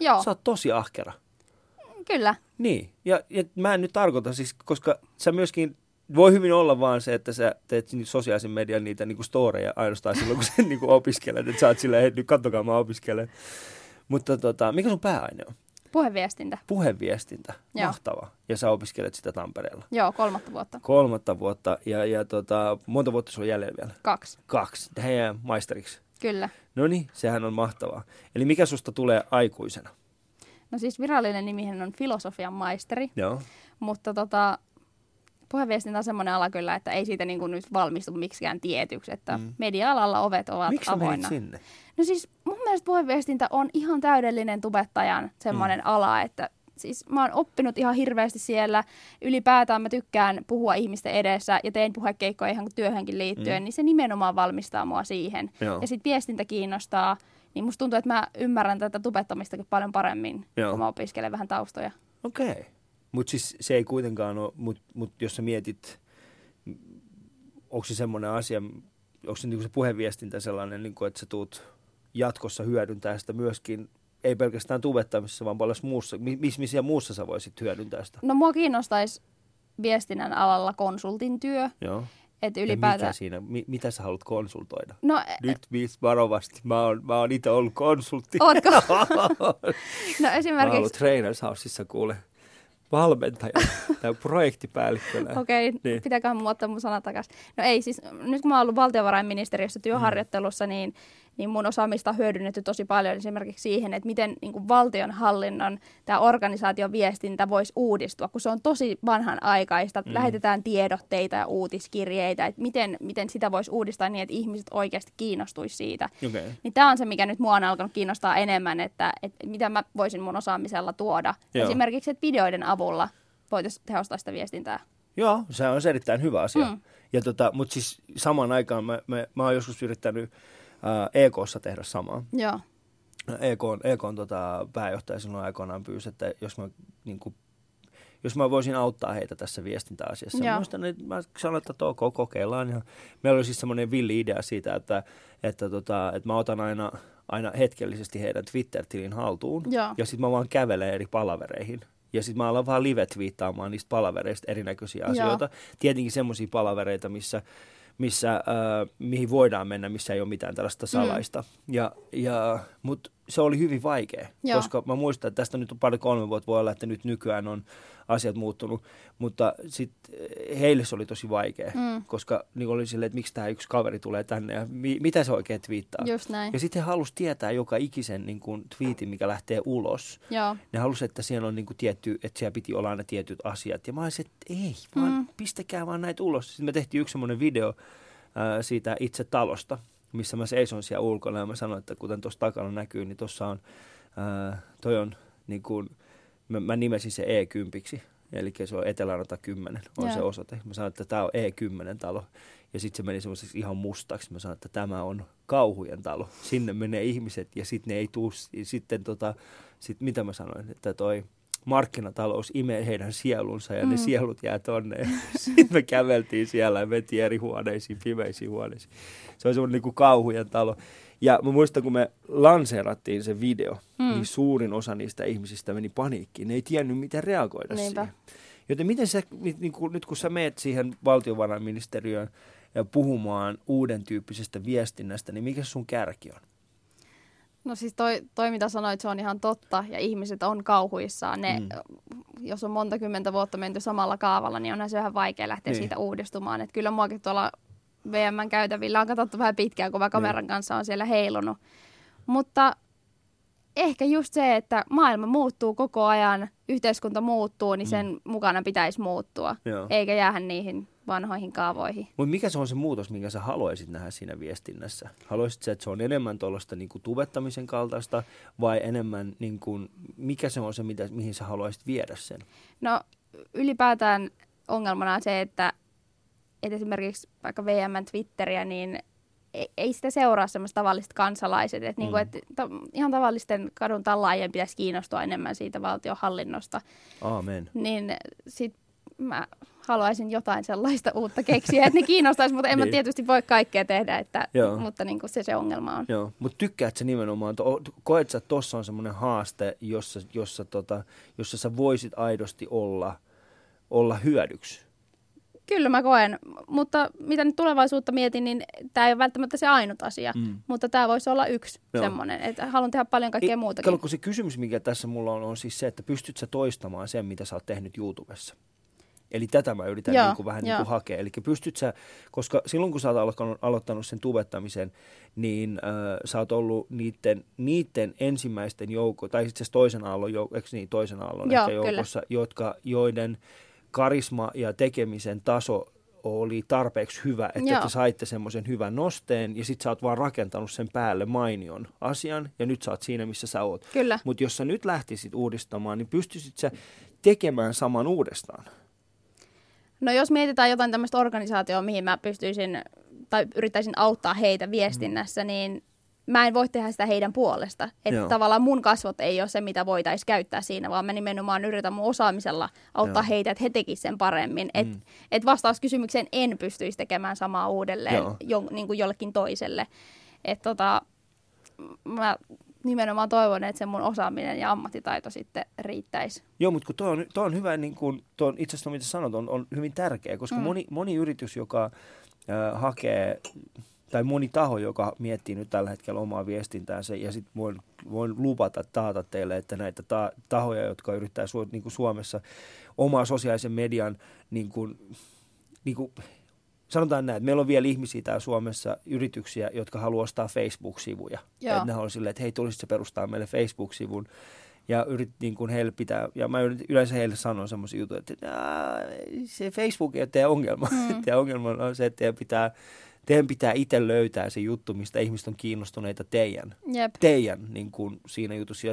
joo, Sä oot tosi ahkera. kyllä. Niin, ja, ja mä en nyt tarkoita siis, koska sä myöskin voi hyvin olla vaan se, että sä teet niin sosiaalisen median niitä niin storeja ainoastaan silloin, kun sä niin opiskelet. Että sä oot silleen, että nyt kattokaa mä opiskelen. Mutta tota, mikä sun pääaine on? Puheviestintä. Puheviestintä. Joo. Mahtava. Ja sä opiskelet sitä Tampereella. Joo, kolmatta vuotta. Kolmatta vuotta. Ja, ja tota, monta vuotta sulla on jäljellä vielä? Kaksi. Kaksi. Heidän maisteriksi. Kyllä. No niin, sehän on mahtavaa. Eli mikä susta tulee aikuisena? No siis virallinen nimihän on filosofian maisteri, Joo. mutta tota, puheviestintä on semmoinen ala kyllä, että ei siitä niin kuin nyt valmistu miksikään tietyksi, että Mm. media-alalla ovet ovat Miksi avoinna. sinne? No siis mun mielestä puheviestintä on ihan täydellinen tubettajan semmoinen mm. ala, että siis mä oon oppinut ihan hirveästi siellä. Ylipäätään mä tykkään puhua ihmisten edessä ja teen puhekeikkoja ihan työhönkin liittyen, Mm. niin se nimenomaan valmistaa mua siihen. Joo. Ja sitten viestintä kiinnostaa, niin musta tuntuu, että mä ymmärrän tätä tubettamistakin paljon paremmin, Joo. kun mä opiskelen vähän taustoja. Okei. Okay. Mutta siis se ei kuitenkaan ole, mutta mut jos sä mietit, onko se semmoinen asia, onko se, niinku se puheviestintä sellainen, niinku, että sä tuut jatkossa hyödyntää sitä myöskin, ei pelkästään tubettamisessa, vaan paljon muussa, mi- missä muussa sä voisit hyödyntää sitä? No mua kiinnostaisi viestinnän alalla konsultin työ, Joo. Ja mikä ylipäätään... siinä, mi- mitä sä haluat konsultoida? No, Nyt viis varovasti, mä oon, mä oon itse ollut konsultti. Ootko? no Mä oon esimerkiksi... ollut Trainers Houseissa kuule valmentaja tai projektipäällikkönä. Okei, okay, Niin. niin. pitääkö mun sanat takaisin. No ei, siis nyt kun mä oon ollut valtiovarainministeriössä työharjoittelussa, niin, niin mun osaamista on hyödynnetty tosi paljon esimerkiksi siihen, että miten niin kuin valtionhallinnon tämä organisaation viestintä voisi uudistua, kun se on tosi vanhanaikaista. Mm. Lähetetään tiedotteita ja uutiskirjeitä, että miten, miten sitä voisi uudistaa niin, että ihmiset oikeasti kiinnostuisi siitä. Okei. Niin tämä on se, mikä nyt mua on alkanut kiinnostaa enemmän, että, että mitä mä voisin mun osaamisella tuoda. Joo. Esimerkiksi, että videoiden avulla voitaisiin tehostaa sitä viestintää. Joo, se on erittäin hyvä asia. Mm. Ja tota, mutta siis samaan aikaan mä, mä, mä oon joskus yrittänyt EKssa tehdä samaa. Joo. EK, EK tota, pääjohtaja silloin aikoinaan pyysi, että jos mä, niin kuin, jos mä voisin auttaa heitä tässä viestintäasiassa. Mä Joo. muistan, että mä sanoin, että ok, kokeillaan. Ja meillä oli siis semmoinen villi idea siitä, että, että, tota, että mä otan aina, aina hetkellisesti heidän Twitter-tilin haltuun. Joo. Ja sitten mä vaan kävelen eri palavereihin. Ja sitten mä alan vaan live-twiittaamaan niistä palavereista erinäköisiä Joo. asioita. Tietenkin semmoisia palavereita, missä, missä, äh, mihin voidaan mennä, missä ei ole mitään tällaista salaista. Mm. Ja, ja, Mutta se oli hyvin vaikea, Joo. koska mä muistan, että tästä nyt on pari kolme vuotta, voi olla, että nyt nykyään on asiat muuttunut, mutta sitten heille se oli tosi vaikea, Mm. koska niin oli silleen, että miksi tämä yksi kaveri tulee tänne ja mi- mitä se oikein twiittaa. Just näin. Ja sitten he halusivat tietää joka ikisen niin kuin, twiitin, mikä lähtee ulos. Joo. Ne halusivat, että siellä on niin kuin, tietty, että siellä piti olla aina tietyt asiat. Ja mä olisin, että ei, vaan Mm. pistäkää vaan näitä ulos. Sitten me tehtiin yksi semmoinen video ää, siitä itse talosta, missä mä seison siellä ulkona. Ja mä sanoin, että kuten tuossa takana näkyy, niin tuossa on, ää, toi on niin kuin, mä, mä nimesin se E10. Eli se on Etelärata 10 on Joo. se osoite. Mä sanoin, että tämä on E10-talo. Ja sitten se meni semmoiseksi ihan mustaksi. Mä sanoin, että tämä on kauhujen talo. Sinne menee ihmiset ja sitten ne ei tuu. Sitten tota, sit mitä mä sanoin, että toi markkinatalous imee heidän sielunsa ja mm. ne sielut jää tonne. Sitten me käveltiin siellä ja mentiin eri huoneisiin, pimeisiin huoneisiin. Se oli semmoinen niin kauhujen talo. Ja mä muistan, kun me lanseerattiin se video, mm. Mm. niin suurin osa niistä ihmisistä meni paniikkiin. Ne ei tiennyt, miten reagoida Niinpä. siihen. Joten miten sä, niin kun, nyt kun sä meet siihen valtiovarainministeriöön ja puhumaan uuden tyyppisestä viestinnästä, niin mikä sun kärki on? No siis toi, toi, mitä sanoit, se on ihan totta. Ja ihmiset on kauhuissaan. Ne, Mm. Jos on monta kymmentä vuotta menty samalla kaavalla, niin onhan se vähän vaikea lähteä niin. siitä uudistumaan. Et kyllä muakin tuolla VMn käytävillä on katsottu vähän pitkään, kun mä kameran Niin. kanssa on siellä heilunut. Mutta ehkä just se, että maailma muuttuu koko ajan, yhteiskunta muuttuu, niin sen mm. mukana pitäisi muuttua. Joo. Eikä jäädä niihin vanhoihin kaavoihin. Mutta mikä se on se muutos, minkä sä haluaisit nähdä siinä viestinnässä? Haluaisit sä, että se on enemmän tuollaista niinku tubettamisen kaltaista vai enemmän, niinku, mikä se on se, mitä, mihin sä haluaisit viedä sen? No ylipäätään ongelmana on se, että, että esimerkiksi vaikka VM Twitteriä, niin ei, sitä seuraa semmoista tavalliset kansalaiset. Että Mm. niinku, et, ta, ihan tavallisten kadun tallaajien pitäisi kiinnostua enemmän siitä valtionhallinnosta. Aamen. Niin sit mä haluaisin jotain sellaista uutta keksiä, että ne kiinnostaisi, mutta en mä Niin. tietysti voi kaikkea tehdä, että, Joo. mutta niinku se se ongelma on. Joo, mutta tykkäät sä nimenomaan, to, koet sä, että tossa on semmoinen haaste, jossa, jossa, tota, jossa sä voisit aidosti olla, olla hyödyksi? Kyllä mä koen, mutta mitä nyt tulevaisuutta mietin, niin tämä ei ole välttämättä se ainut asia, mm. mutta tämä voisi olla yksi Joo. semmoinen, että haluan tehdä paljon kaikkea muutakin. Kato, se kysymys, mikä tässä mulla on, on siis se, että pystyt sä toistamaan sen, mitä sä oot tehnyt YouTubessa? Eli tätä mä yritän Joo, niin kuin vähän niin kuin hakea. Eli pystyt sä, koska silloin kun sä oot aloittanut, aloittanut sen tubettamisen, niin äh, sä oot ollut niiden, niiden ensimmäisten joukko, tai itse asiassa toisen aallon, jouk- eikö niin, toisen aallon Joo, ehkä joukossa, jotka, joiden karisma ja tekemisen taso oli tarpeeksi hyvä, että Joo. te saitte semmoisen hyvän nosteen ja sit sä oot vaan rakentanut sen päälle mainion asian ja nyt sä oot siinä, missä sä oot. Mutta jos sä nyt lähtisit uudistamaan, niin pystyisit sä tekemään saman uudestaan? No jos mietitään jotain tämmöistä organisaatioa, mihin mä pystyisin tai yrittäisin auttaa heitä viestinnässä, mm. niin mä en voi tehdä sitä heidän puolesta. Että tavallaan mun kasvot ei ole se, mitä voitaisiin käyttää siinä, vaan mä nimenomaan yritän mun osaamisella auttaa Joo. heitä, että he tekisivät sen paremmin. Mm. Että et vastaus kysymykseen en pystyisi tekemään samaa uudelleen jo, niin kuin jollekin toiselle. Että tota, mä nimenomaan toivon, että se mun osaaminen ja ammattitaito sitten riittäisi. Joo, mutta kun tuo on, toi on hyvä, niin kuin, tuo itse asiassa mitä sanot, on, on hyvin tärkeä, koska mm. moni, moni yritys, joka äh, hakee tai moni taho, joka miettii nyt tällä hetkellä omaa viestintäänsä, ja sitten voin, voin lupata, taata teille, että näitä ta- tahoja, jotka yrittää su- niin kuin Suomessa omaa sosiaalisen median, niin kuin, niin kuin, sanotaan näin, että meillä on vielä ihmisiä täällä Suomessa, yrityksiä, jotka haluaa ostaa Facebook-sivuja. Että ne on silleen, että hei, tulisitko perustaa meille Facebook-sivun, ja yrit, niin kuin heille pitää, ja mä yleensä heille sanon semmoisia juttuja, että se Facebook ei ole teidän ongelma. Mm. teidän ongelma on se, että teidän pitää teidän pitää itse löytää se juttu, mistä ihmiset on kiinnostuneita teidän, Jep. teidän niin kuin siinä jutussa.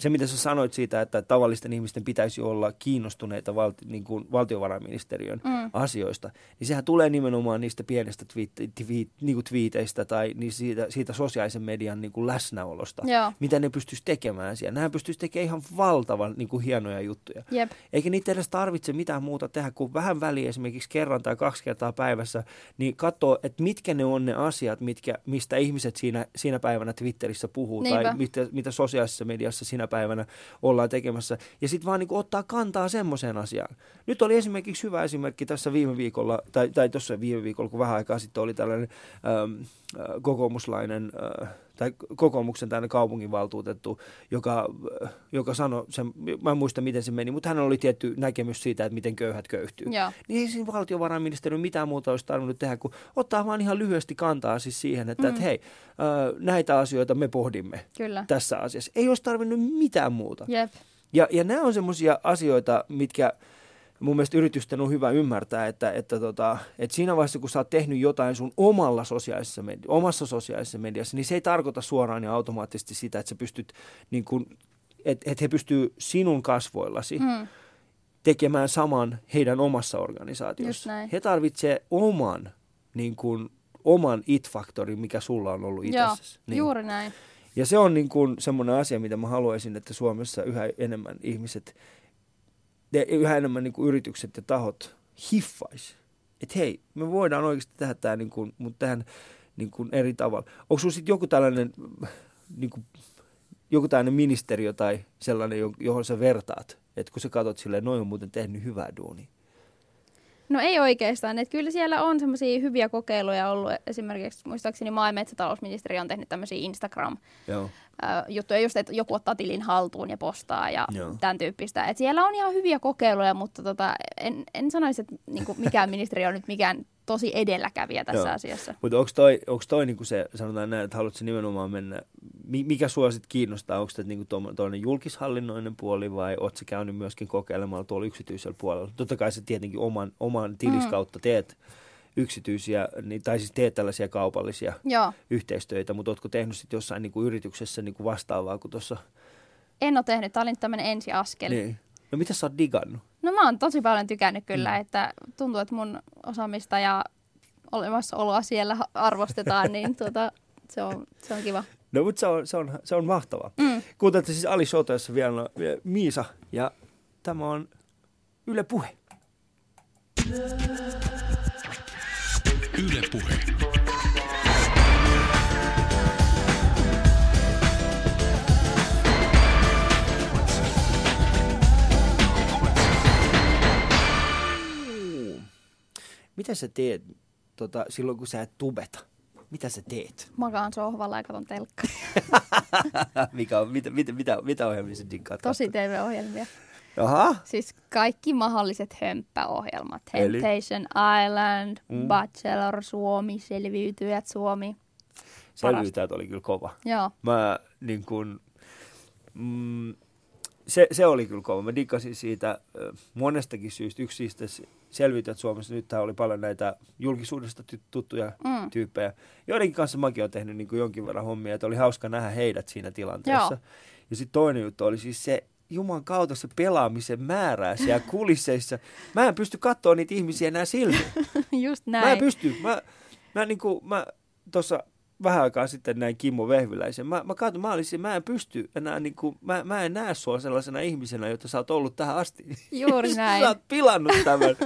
Se, mitä sä sanoit siitä, että tavallisten ihmisten pitäisi olla kiinnostuneita valti, niin kuin valtiovarainministeriön mm. asioista, niin sehän tulee nimenomaan niistä pienistä twiit, twiit, niin kuin twiiteistä tai niin siitä, siitä sosiaalisen median niin kuin läsnäolosta, Joo. mitä ne pystyisi tekemään siellä. Nämä pystyisi tekemään ihan valtavan niin kuin hienoja juttuja. Jep. Eikä niitä edes tarvitse mitään muuta tehdä kuin vähän väliä esimerkiksi kerran tai kaksi kertaa päivässä, niin katsoa, että mitkä ne on ne asiat, mitkä, mistä ihmiset siinä, siinä päivänä Twitterissä puhuu Niinpä. tai mitä, mitä sosiaalisessa mediassa siinä päivänä ollaan tekemässä. Ja sitten vaan niin kuin ottaa kantaa semmoiseen asiaan. Nyt oli esimerkiksi hyvä esimerkki tässä viime viikolla, tai, tai tuossa viime viikolla, kun vähän aikaa sitten oli tällainen ähm, äh, kokoomuslainen, äh, tai kokoomuksen tänne kaupunginvaltuutettu, joka, joka sanoi, sen, mä en muista miten se meni, mutta hän oli tietty näkemys siitä, että miten köyhät köyhtyy. Joo. Niin ei siinä valtiovarainministeriö mitään muuta olisi tarvinnut tehdä, kuin ottaa vaan ihan lyhyesti kantaa siis siihen, että, mm. että hei, näitä asioita me pohdimme Kyllä. tässä asiassa. Ei olisi tarvinnut mitään muuta. Jep. Ja, ja nämä on semmoisia asioita, mitkä mun mielestä yritysten on hyvä ymmärtää, että, että, tota, että siinä vaiheessa, kun sä oot tehnyt jotain sun omalla sosiaalisessa medi- omassa sosiaalisessa mediassa, niin se ei tarkoita suoraan ja automaattisesti sitä, että sä pystyt, niin kun, että, että he pystyy sinun kasvoillasi mm. tekemään saman heidän omassa organisaatiossa. He tarvitsevat oman, niin kun, oman it-faktorin, mikä sulla on ollut itsessäsi. Niin. juuri näin. Ja se on niin kuin semmoinen asia, mitä mä haluaisin, että Suomessa yhä enemmän ihmiset, yhä enemmän niin kuin yritykset ja tahot hiffais. Että hei, me voidaan oikeasti tehdä tämä, niin kuin, mutta tähän niin kuin eri tavalla. Onko sinulla sitten joku tällainen, niin kuin, joku tällainen ministeriö tai sellainen, johon sä vertaat? Että kun sä katsot silleen, noin on muuten tehnyt hyvää duunia. No ei oikeastaan. Että kyllä siellä on semmoisia hyviä kokeiluja ollut. Esimerkiksi muistaakseni maa- ja metsätalousministeri on tehnyt tämmöisiä Instagram-juttuja, just että joku ottaa tilin haltuun ja postaa ja Joo. tämän tyyppistä. Et siellä on ihan hyviä kokeiluja, mutta tota, en, en sanoisi, että niinku mikään ministeri on nyt mikään tosi edelläkävijä tässä Joo. asiassa. Mutta onko toi, onko toi niinku se, sanotaan näin, että haluatko nimenomaan mennä, mikä sua sitten kiinnostaa, onko se niinku tuollainen julkishallinnoinen puoli vai ootko käynyt myöskin kokeilemalla tuolla yksityisellä puolella? Totta kai sä tietenkin oman, oman tiliskautta mm. teet yksityisiä, niin, tai siis teet tällaisia kaupallisia Joo. yhteistöitä, mutta ootko tehnyt sitten jossain niinku yrityksessä niinku vastaavaa kuin tuossa? En ole tehnyt, tämä oli tämmöinen ensiaskel. Niin. No mitä sä oot digannut? No mä oon tosi paljon tykännyt kyllä, mm. että tuntuu, että mun osaamista ja olemassaoloa siellä arvostetaan, niin tuota, se, on, se on kiva. No mutta se on, se on, se on mahtavaa. Mm. Kuuntelette siis Ali Sotoessa vielä Miisa ja tämä on Yle Puhe. Yle Puhe. mitä sä teet tota, silloin, kun sä et tubeta? Mitä sä teet? Makaan sohvalla ja katon telkkaria. Mikä on, mitä, mitä, mitä, mitä ohjelmia sä Tosi? TV-ohjelmia. Jaha, Siis kaikki mahdolliset hömppäohjelmat. Eli? Temptation Island, Mm. Bachelor Suomi, Selviytyjät Suomi. selviytäjät oli kyllä kova. Joo, Mä niin kun, mm, se, se oli kyllä kova. Mä dikkasin siitä monestakin syystä. Yksi siitä selviytyjät Suomessa. Nyt oli paljon näitä julkisuudesta ty- tuttuja Mm. tyyppejä. Joidenkin kanssa mäkin olen tehnyt niin jonkin verran hommia, että oli hauska nähdä heidät siinä tilanteessa. Joo. Ja sitten toinen juttu oli siis se Juman kautta se pelaamisen määrää siellä kulisseissa. Mä en pysty katsoa niitä ihmisiä enää silmiin. just Mä en näin. pysty. Mä, mä, niinku, mä tuossa vähän aikaa sitten näin Kimmo Vehviläisen. Mä, mä katson, mä, olisin, mä en pysty enää, niinku, mä, mä en näe sua sellaisena ihmisenä, jota sä oot ollut tähän asti. Juuri näin. sä oot pilannut tämän.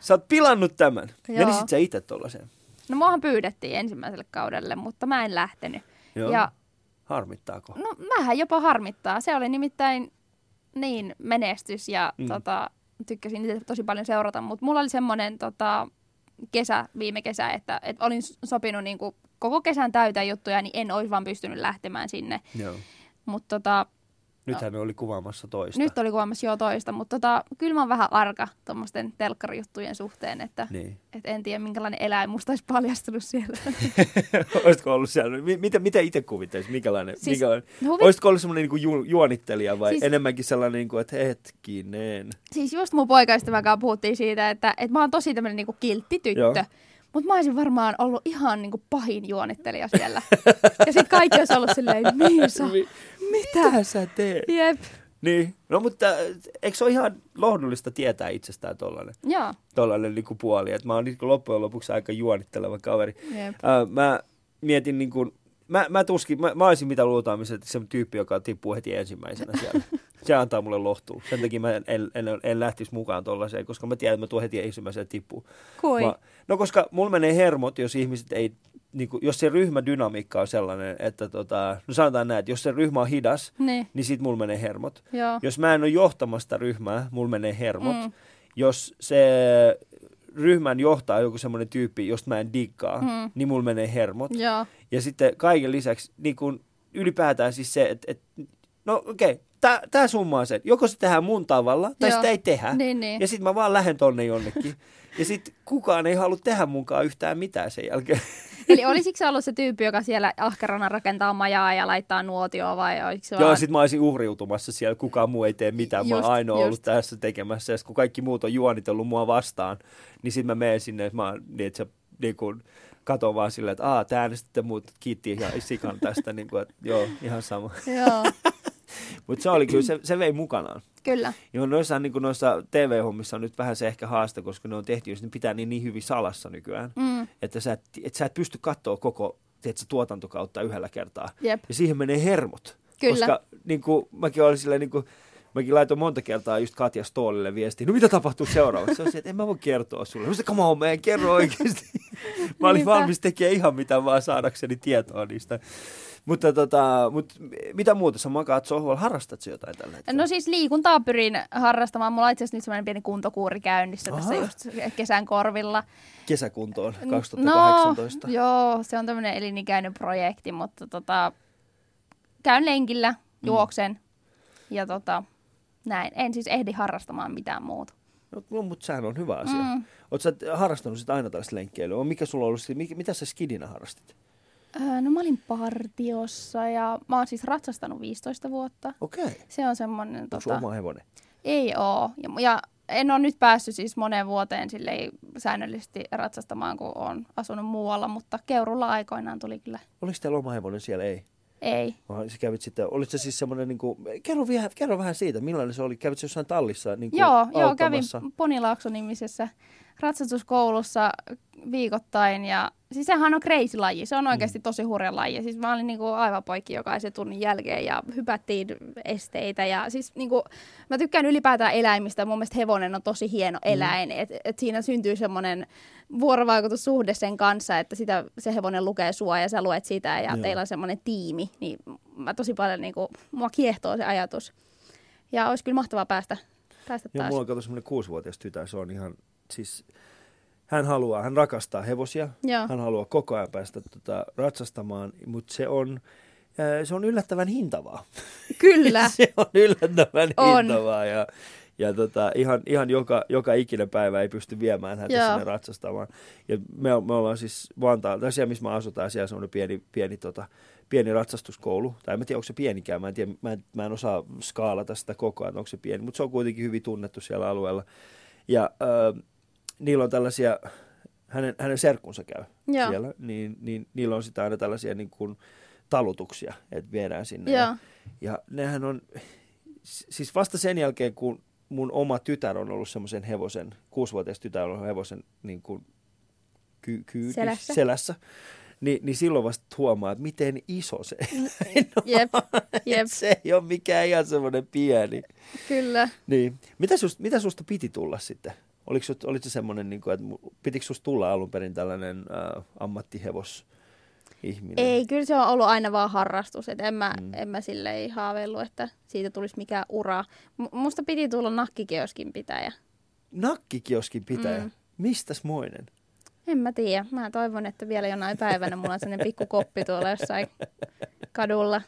sä oot pilannut tämän. Joo. Menisit sä itse tollaiseen? No muahan pyydettiin ensimmäiselle kaudelle, mutta mä en lähtenyt. Joo. Ja Harmittaako? no vähän jopa harmittaa. Se oli nimittäin niin menestys ja Mm. tota, tykkäsin niitä tosi paljon seurata, mutta mulla oli semmoinen tota, kesä, viime kesä, että, että olin sopinut niin kuin, koko kesän täytä juttuja, niin en olisi vaan pystynyt lähtemään sinne. Joo. Mutta tota, Nythän ne oli kuvaamassa toista. nyt oli kuvaamassa jo toista, mutta tota, kyllä mä oon vähän arka tuommoisten telkkarijuttujen suhteen, että Niin. et en tiedä minkälainen eläin musta olisi paljastunut siellä. Olisitko ollut siellä? Mi- Mitä, mitä itse kuvittaisit? Minkälainen? Siis, minkälainen? huvi- Olisitko ollut semmoinen niin ju, juonittelija vai siis, enemmänkin sellainen, niin kuin, että hetkinen? Siis just mun poikaystävän kanssa puhuttiin siitä, että, että mä oon tosi tämmönen niinku kiltti tyttö. Joo. Mutta mä olisin varmaan ollut ihan niinku pahin juonittelija siellä. ja sitten kaikki olisi ollut silleen, Miisa, Mi- mitä? Sä teet? Jep. Niin, no mutta äh, eikö se ole ihan lohdullista tietää itsestään tollainen, Joo. tollainen niin kuin puoli, että mä oon niin kuin loppujen lopuksi aika juonitteleva kaveri. Jep. Äh, mä mietin niin kuin, mä, mä tuskin, mä, mä olisin mitä luultavasti se tyyppi, joka tippuu heti ensimmäisenä siellä. Se antaa mulle lohtua. Sen takia mä en, en, en, lähtisi mukaan tollaiseen, koska mä tiedän, että mä tuon heti ensimmäisenä tippuu. Kui? Mä, no koska mulla menee hermot, jos ihmiset ei, niin kuin, jos se ryhmädynamiikka on sellainen, että tota, no sanotaan näin, että jos se ryhmä on hidas, Niin, niin sit mulla menee hermot. joo. Jos mä en ole johtamassa sitä ryhmää, mulla menee hermot. Mm. Jos se ryhmän johtaa joku semmoinen tyyppi, josta mä en diggaa, mm. Niin mulla menee hermot. Joo. Ja sitten kaiken lisäksi niin kun ylipäätään siis se, että, että no okei, okay, tämä summaa sen. Joko se tehdään mun tavalla, tai Joo. sitä ei tehdä. Niin, niin. Ja sitten mä vaan lähden tonne jonnekin. Ja sitten kukaan ei halua tehdä munkaan yhtään mitään sen jälkeen. Eli olisiko se ollut se tyyppi, joka siellä ahkerana rakentaa majaa ja laittaa nuotioa vai oliko se Joo, vaan... sit mä olisin uhriutumassa siellä, kukaan muu ei tee mitään. Mä oon ainoa just. ollut tässä tekemässä. Ja kun kaikki muut on juonitellut mua vastaan, niin sit mä menen sinne, että mä oon niin, että se niin kun, katon vaan silleen, että aah, te äänestitte muut, kiitti ihan sikan tästä, niin kuin, että joo, ihan sama. Joo, Mutta se oli kyllä, se, se vei mukanaan. kyllä. Joo, noissa, niin noissa TV-hommissa on nyt vähän se ehkä haaste, koska ne on tehty, jos ne pitää niin, niin hyvin salassa nykyään, Mm, että sä et, et sä et pysty katsoa koko tiedätkö, tuotantokautta yhdellä kertaa. jep. Ja siihen menee hermot. Kyllä. Koska niin kuin, mäkin olin silleen, niin kuin, mäkin laitoin monta kertaa just Katja Stoolille viestiä, no mitä tapahtuu seuraavaksi? Se on se, että en mä voi kertoa sulle. Mä sanoin, come on, mä en kerro oikeasti. mä olin Niinpä. valmis tekemään ihan mitä vaan saadakseni tietoa niistä. Mutta tota, mut, mitä muuta? Sä makaat sohvalla, harrastat sä jotain tällä hetkellä? No siis liikuntaa pyrin harrastamaan. Mulla on itse asiassa nyt semmoinen pieni kuntokuuri käynnissä tässä Aha. just kesän korvilla. Kesäkuntoon 2018. No, joo, se on tämmöinen elinikäinen projekti, mutta tota, käyn lenkillä, juoksen mm. ja tota, näin. En siis ehdi harrastamaan mitään muuta. No, no mutta sehän on hyvä asia. Mm. Oletko sä harrastanut sitä aina tällaista lenkkeilyä? Mikä sulla on ollut, sit- mikä, mitä sä skidinä harrastit? Öö, no mä olin partiossa ja mä oon siis ratsastanut 15 vuotta. Okei. Okay. Se on semmoinen, Onko tota, oma hevonen? ei oo. Ja, ja en ole nyt päässyt siis moneen vuoteen silleen säännöllisesti ratsastamaan, kun on asunut muualla, mutta Keurulla aikoinaan tuli kyllä. Oliko teillä oma hevonen siellä? Ei. Ei. Vaan sä kävit sitten, olit se siis semmoinen, niin kuin, kerro, vielä, kerro vähän siitä, millainen se oli, kävit sä jossain tallissa niin kuin Joo, joo, kävin? Ponilaakso-nimisessä ratsastuskoulussa viikoittain ja siis sehän on crazy-laji, se on Mm. oikeasti tosi hurja laji. Siis mä olin niinku aivan poikki jokaisen tunnin jälkeen ja hypättiin esteitä ja siis niinku, mä tykkään ylipäätään eläimistä, mun mielestä hevonen on tosi hieno Mm. eläin, että et siinä syntyy semmoinen vuorovaikutussuhde sen kanssa, että sitä, se hevonen lukee sua ja sä luet sitä ja Joo. teillä on semmoinen tiimi, niin mä tosi paljon niinku, mua kiehtoo se ajatus. Ja olisi kyllä mahtavaa päästä, päästä Joo, taas. mulla on semmoinen kuusivuotias tytär, se on ihan, siis hän haluaa, hän rakastaa hevosia, Joo. hän haluaa koko ajan päästä tota, ratsastamaan, mutta se on, ää, se on yllättävän hintavaa. Kyllä. se on yllättävän On. hintavaa ja, ja tota, ihan, ihan joka, joka ikinen päivä ei pysty viemään häntä Joo. sinne ratsastamaan. Ja me, me ollaan siis Vantaalla, tai siellä missä me asutaan, siellä on pieni, pieni, tota, pieni ratsastuskoulu. Tai en tiedä, onko se pienikään, mä en, tiedä, mä en, mä en osaa skaalata sitä koko ajan, onko se pieni, mutta se on kuitenkin hyvin tunnettu siellä alueella. Ja äh, niillä on tällaisia, hänen, hänen serkkunsa käy Joo. siellä, niin, niin niillä on sitä aina tällaisia niin kuin talutuksia, että viedään sinne. Ja, Joo. ja nehän on, siis vasta sen jälkeen, kun mun oma tytär on ollut semmoisen hevosen, kuusivuotias tytär on ollut hevosen niin kuin ky, kyydissä, Selässä. selässä niin, niin silloin vasta huomaa, että miten iso se no, Jep, jep, se ei ole mikään ihan semmoinen pieni. kyllä. Niin. Mitä, susta, mitä susta piti tulla sitten? Oliko, oliko se semmoinen, niin kuin, että pitikö susta tulla alun perin tällainen äh, ammattihevos ihminen? Ei, kyllä se on ollut aina vaan harrastus. Et en, mä, Mm. en mä silleen haaveillut, että siitä tulisi mikään ura. M- musta piti tulla nakkikioskin pitäjä. Nakkikioskin pitäjä. Mm. Mm. Mistäs moinen? En mä tiedä. Mä toivon, että vielä jonain päivänä mulla on sellainen pikku koppi tuolla jossain kadulla.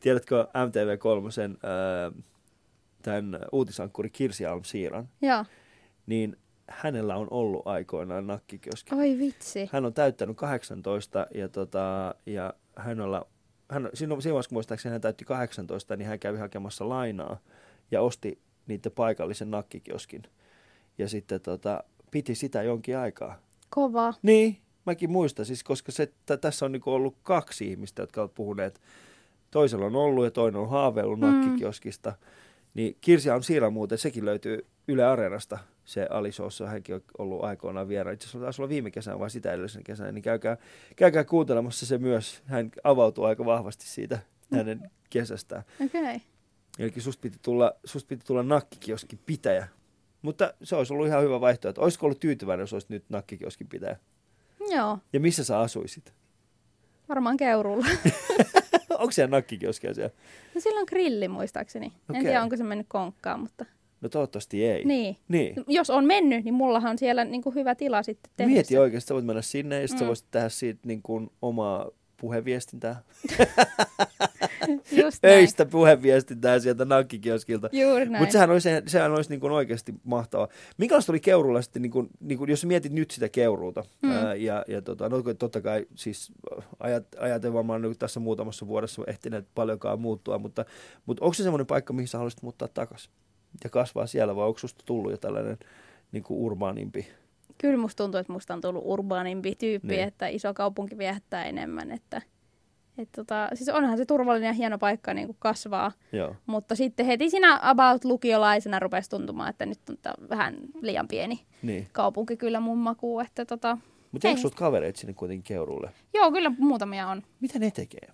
Tiedätkö MTV3 äh, tämän uutisankkuri Kirsi Alm Siiran? Joo. Niin hänellä on ollut aikoinaan nakkikioski. Oi vitsi. Hän on täyttänyt 18 ja, tota, ja hänellä, hän, siinä, vaiheessa, kun muistaakseni hän täytti 18, niin hän kävi hakemassa lainaa ja osti niiden paikallisen nakkikioskin. Ja sitten tota, piti sitä jonkin aikaa. Kova. Niin, mäkin muistan, siis, koska se, t- tässä on niinku ollut kaksi ihmistä, jotka ovat puhuneet. Toisella on ollut ja toinen on haaveillut Mm. nakkikioskista. Niin Kirsi on Siira muuten, sekin löytyy Yle Areenasta, se Alisoossa, hänkin on ollut aikoinaan vieraana. Itse asiassa taisi olla viime kesänä vai sitä edellisen kesänä, niin käykää, käykää kuuntelemassa se myös. Hän avautuu aika vahvasti siitä hänen kesästään. Okei. Okay. Eli susta piti tulla, susta piti tulla nakkikioskin pitäjä. Mutta se olisi ollut ihan hyvä vaihtoehto. Olisiko ollut tyytyväinen, jos olisit nyt nakkikioskin pitäjä? Joo. Ja missä sä asuisit? Varmaan keurulla. Onko siellä nakkikioskia siellä? No sillä on grilli muistaakseni. Okay. En tiedä, onko se mennyt konkkaan, mutta... No toivottavasti ei. Niin. niin. Jos on mennyt, niin mullahan on siellä niin kuin hyvä tila sitten tehdä Mieti oikeasti, sä voit mennä sinne ja sitten mm. voisit tehdä siitä niin kuin omaa puheviestintää. Just näin. Öistä puheviestintää sieltä nakkikioskilta. Juuri näin. Mutta sehän olisi, sehän olisi niin kuin oikeasti mahtavaa. Minkälaista oli Keurulla sitten, niin kuin, niin kuin, jos mietit nyt sitä Keuruuta, mm. Ää, ja, ja tota, no, totta kai siis ajat, ajat ei varmaan nyt tässä muutamassa vuodessa ehtineet paljonkaan muuttua, mutta, mutta onko se semmoinen paikka, mihin sä haluaisit muuttaa takaisin ja kasvaa siellä, vai onko susta tullut jo tällainen niin kuin urbaanimpi? Kyllä musta tuntuu, että musta on tullut urbaanimpi tyyppi, Niin. että iso kaupunki viehättää enemmän. Että, et tota, siis onhan se turvallinen ja hieno paikka niin kuin kasvaa, Joo. mutta sitten heti siinä about lukiolaisena rupesi tuntumaan, että nyt on vähän liian pieni Niin. kaupunki kyllä mun makuun. Että tota, Mutta onko Ei. sulta kavereita sinne kuitenkin Keuruulle? joo, kyllä muutamia on. Mitä ne tekee?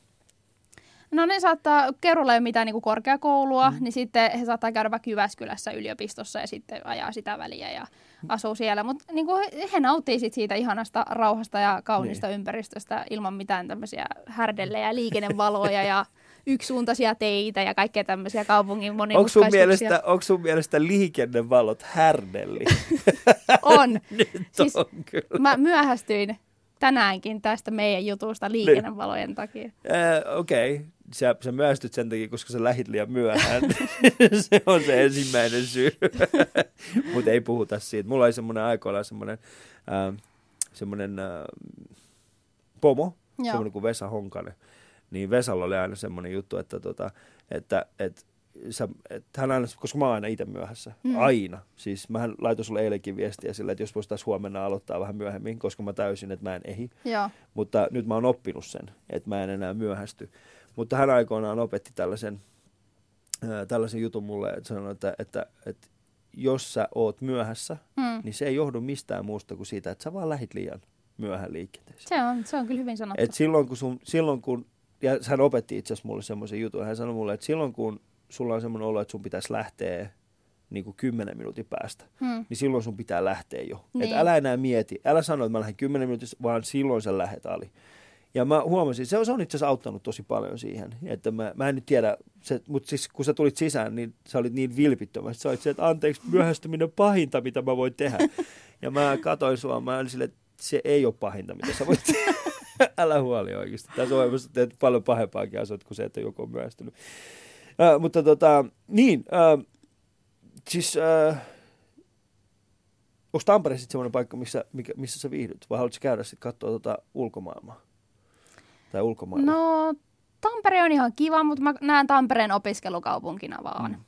No ne saattaa, Keurulla ei ole mitään niin korkeakoulua, mm. niin sitten he saattaa käydä vaikka Jyväskylässä yliopistossa ja sitten ajaa sitä väliä ja asuu siellä. Mutta niin he, he nauttii sit siitä ihanasta rauhasta ja kaunista niin. ympäristöstä ilman mitään tämmöisiä härdellejä, liikennevaloja ja yksisuuntaisia teitä ja kaikkea tämmöisiä kaupungin Onko sun, monimutkaisuuksia. mielestä, onko sun mielestä liikennevalot härdelli? On. Nyt Siis- on kyllä. Mä myöhästyin tänäänkin tästä meidän jutusta liikennevalojen takia. Äh, Okei, okay. Sä, sä myöstyt sen takia, koska sä lähit liian myöhään. se on se ensimmäinen syy. Mutta ei puhuta siitä. Mulla oli semmoinen aikoinaan semmoinen, äh, semmoinen äh, pomo, Joo. semmoinen kuin Vesa Honkanen. Niin Vesalla oli aina semmoinen juttu, että, tota, että, että Sä, että hän aina, koska mä oon aina itse myöhässä. Mm. Aina. Siis mähän laitoin sulle eilenkin viestiä sillä, että jos voisi taas huomenna aloittaa vähän myöhemmin, koska mä täysin, että mä en ehi. Joo. Mutta nyt mä oon oppinut sen, että mä en enää myöhästy. Mutta hän aikoinaan opetti tällaisen, ää, tällaisen jutun mulle, että sanoi, että, että, että jos sä oot myöhässä, Mm. niin se ei johdu mistään muusta kuin siitä, että sä vaan lähit liian myöhään liikenteeseen. Se, on, se on kyllä hyvin sanottu. Et silloin, kun sun, silloin kun, ja hän opetti itse asiassa mulle semmoisen jutun, hän sanoi mulle, että silloin kun sulla on semmoinen olo, että sun pitäisi lähteä niin kuin 10 minuutin päästä, Mm. niin silloin sun pitää lähteä jo. Niin. Et älä enää mieti, älä sano, että mä lähden 10 minuutissa, vaan silloin sä lähet Ali. Ja mä huomasin, se on, se on itse asiassa auttanut tosi paljon siihen, että mä, mä en nyt tiedä, se, mutta siis kun sä tulit sisään, niin sä olit niin vilpittömästi. Sä olit se, että anteeksi, myöhästyminen on pahinta, mitä mä voin tehdä. Ja mä katoin sua, mä olin silleen, että se ei ole pahinta, mitä sä voit tehdä. Älä huoli oikeasti. Tässä ohjelmassa teet paljon pahempaakin asioita kuin se, että joku on myöhästynyt. Äh, mutta tota, niin, äh, siis äh, onko Tampere sitten semmoinen paikka, missä, mikä, missä sä viihdyt? Vai haluatko käydä sitten katsoa tota ulkomaailmaa? Tai ulkomailla? No, Tampere on ihan kiva, mutta mä näen Tampereen opiskelukaupunkina vaan. Mm.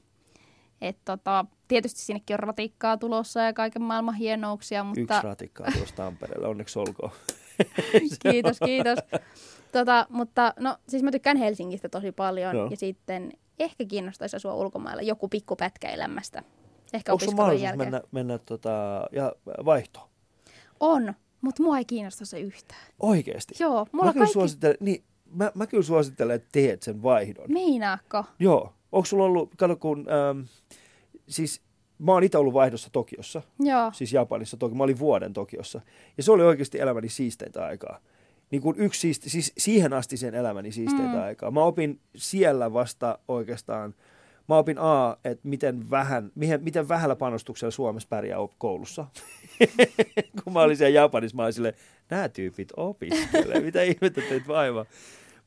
Et tota, tietysti sinnekin on ratikkaa tulossa ja kaiken maailman hienouksia, mutta... Yksi ratikkaa tuossa Tampereella, onneksi olkoon. kiitos, kiitos. Tota, mutta no, siis mä tykkään Helsingistä tosi paljon Joo. ja sitten ehkä kiinnostaisi asua ulkomailla joku pikku pätkä elämästä. Ehkä Onko mahdollisuus jälkeen. mennä, mennä tota, ja vaihtoon? On, mutta mua ei kiinnosta se yhtään. Oikeesti? Joo. Mulla mä, kaikki... suosittelen, niin, mä, mä kyllä suosittelen, että teet sen vaihdon. Meinaako? Joo. Onko sulla ollut, kato kun, ähm, siis mä oon itse ollut vaihdossa Tokiossa. Joo. Siis Japanissa. Toki mä olin vuoden Tokiossa. Ja se oli oikeasti elämäni siisteintä aikaa. Niin kuin yksi siisti, siis siihen asti sen elämäni siisteintä mm. aikaa. Mä opin siellä vasta oikeastaan, mä opin A, että miten, vähän, miten, miten vähällä panostuksella Suomessa pärjää koulussa. kun mä olin siellä Japanissa, mä olin silleen, nämä tyypit opiskelee, mitä ihmettä teet vaivaa.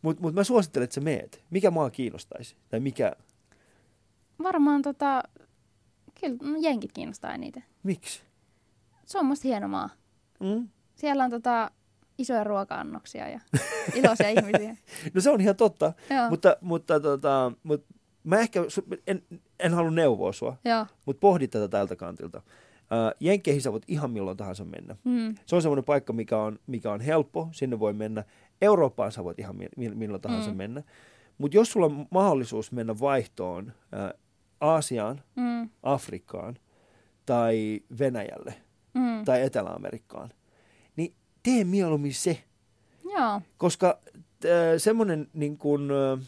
Mutta mut mä suosittelen, että sä meet. Mikä mua kiinnostaisi? Tai mikä... Varmaan tota, kyllä no, jenkit kiinnostaa eniten. Miksi? Se on musta hieno maa. Mm? Siellä on tota, isoja ruoka-annoksia ja iloisia ihmisiä. No se on ihan totta, mutta, mutta, tota, mutta mä ehkä, en, en halua neuvoa sua, mutta pohdi tätä tältä kantilta. Uh, Jenkkeihin sä voit ihan milloin tahansa mennä. Mm. Se on semmoinen paikka, mikä on, mikä on helppo, sinne voi mennä. Eurooppaan sä voit ihan mi- milloin tahansa mm. mennä. Mutta jos sulla on mahdollisuus mennä vaihtoon uh, Aasiaan, mm. Afrikkaan tai Venäjälle mm. tai Etelä-Amerikkaan, niin tee mieluummin se. Joo. Koska äh, semmoinen niin kuin, äh,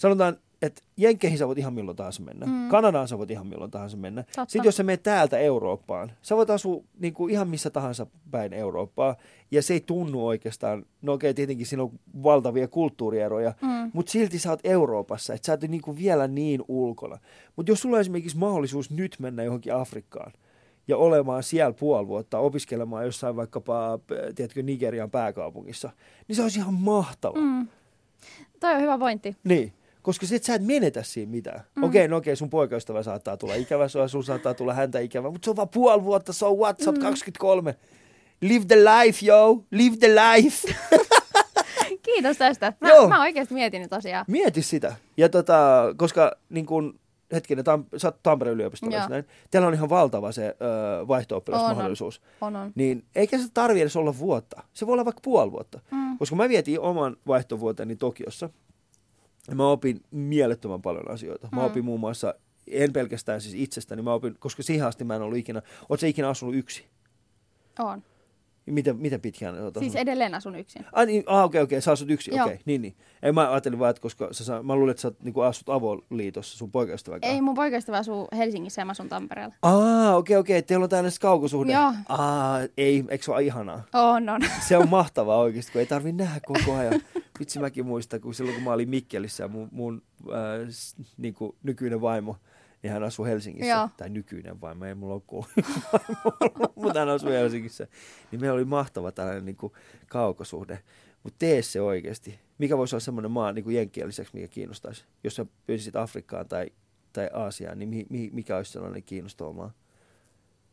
sanotaan, että Jenkkeihin sä voit ihan milloin tahansa mennä. Mm. Kanadaan sä voit ihan milloin tahansa mennä. Totta. Sitten jos sä menet täältä Eurooppaan, sä voit asua niin kuin ihan missä tahansa päin Eurooppaa. Ja se ei tunnu oikeastaan, no okei tietenkin siinä on valtavia kulttuurieroja, mm. mutta silti sä oot Euroopassa, että sä oot niin kuin vielä niin ulkona. Mutta jos sulla on esimerkiksi mahdollisuus nyt mennä johonkin Afrikkaan, ja olemaan siellä puoli vuotta, opiskelemaan jossain vaikkapa, tiedätkö, Nigerian pääkaupungissa, niin se olisi ihan mahtava. Mm. Toi on hyvä pointti. Niin. Koska sit sä et menetä siinä mitään. Mm. Okei, okay, no okei, okay, sun poikaystävä saattaa tulla ikävä, sun saattaa tulla häntä ikävä, mutta se on vaan puoli vuotta, so what, sä oot mm. 23. Live the life, yo, live the life. Kiitos tästä. Mä, Joo. mä oikeasti mietin nyt asiaa. Mieti sitä. Ja tota, koska niin kun, hetkinen, tam, sä oot Tampereen yliopistolla, näin. Teillä on ihan valtava se ö, vaihto mahdollisuus. On, on. Niin eikä se tarvi edes olla vuotta. Se voi olla vaikka puoli vuotta. Mm. Koska mä vietin oman vaihtovuoteni Tokiossa. Mä opin mielettömän paljon asioita. Mä mm. opin muun muassa, en pelkästään siis itsestäni, mä opin, koska siihen asti mä en ollut ikinä, oot ikinä asunut yksi? On. Miten, miten pitkään olet Siis edelleen asun yksin. Ah, niin, ah okei, okay, okei, okay, sä asut yksin, okei, okay, niin, niin. Ei, mä ajattelin vaan, että koska sä, mä luulin, että sä niin asut avoliitossa sun poikaystävän Ei, mun poikaystävä asuu Helsingissä ja mä asun Tampereella. Ah, okei, okei, okay. teillä on tällainen kaukosuhde. Joo. Ah, ei, eikö se ole ihanaa? On, on. Se on mahtavaa oikeasti, kun ei tarvi nähdä koko ajan. Vitsi mäkin muistan, kun silloin kun mä olin Mikkelissä ja mun, mun äh, niin kuin nykyinen vaimo, niin hän asuu Helsingissä. Joo. Tai nykyinen vaimo, ei mulla ole mutta hän asuu Helsingissä. Niin meillä oli mahtava tällainen niin kuin kaukosuhde. Mutta tee se oikeasti. Mikä voisi olla semmoinen maa niin kuin Jenkkien lisäksi, mikä kiinnostaisi? Jos sä pyysisit Afrikkaan tai, tai Aasiaan, niin mi, mi, mikä olisi sellainen kiinnostava maa?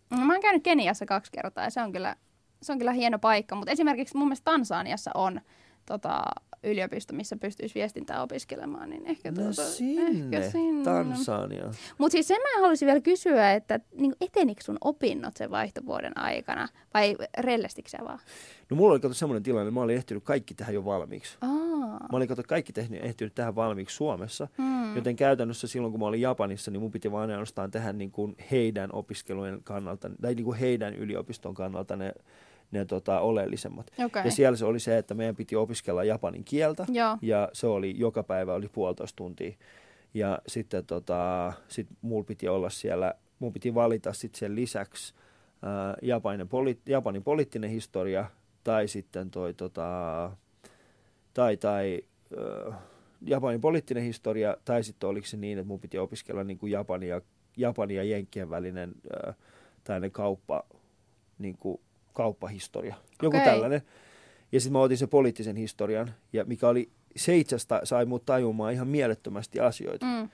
No, mä oon käynyt Keniassa kaksi kertaa ja se on kyllä, se on kyllä hieno paikka. Mutta esimerkiksi mun mielestä Tansaniassa on tota, yliopisto, missä pystyisi viestintää opiskelemaan, niin ehkä, no tuota, sinne, ehkä sinne. Tansania. Mutta siis sen mä haluaisin vielä kysyä, että niin etenikö sun opinnot sen vaihtovuoden aikana vai rellestikö sä vaan? No mulla oli kato semmoinen tilanne, mä olin ehtinyt kaikki tähän jo valmiiksi. Aa. Mä olin kato kaikki tehnyt, ehtinyt tähän valmiiksi Suomessa, hmm. joten käytännössä silloin kun mä olin Japanissa, niin mun piti vaan ainoastaan tehdä niin kuin heidän opiskelujen kannalta, tai niin kuin heidän yliopiston kannalta ne ne tota, oleellisemmat. Okay. Ja siellä se oli se, että meidän piti opiskella japanin kieltä. Joo. Ja se oli joka päivä oli puolitoista tuntia. Ja sitten tota, sit mulla piti olla siellä, mun piti valita sitten sen lisäksi ää, Japanin, poli, Japanin poliittinen historia, tai sitten toi tota, tai, tai ö, Japanin poliittinen historia, tai sitten oliko se niin, että mun piti opiskella niin kuin Japania, ja, Japania ja Jenkkien välinen ö, tällainen kauppa, niin kuin kauppahistoria, joku Okei. tällainen. Ja sitten mä otin sen poliittisen historian, ja mikä oli, se asiassa sai mut tajumaan ihan mielettömästi asioita. Mm.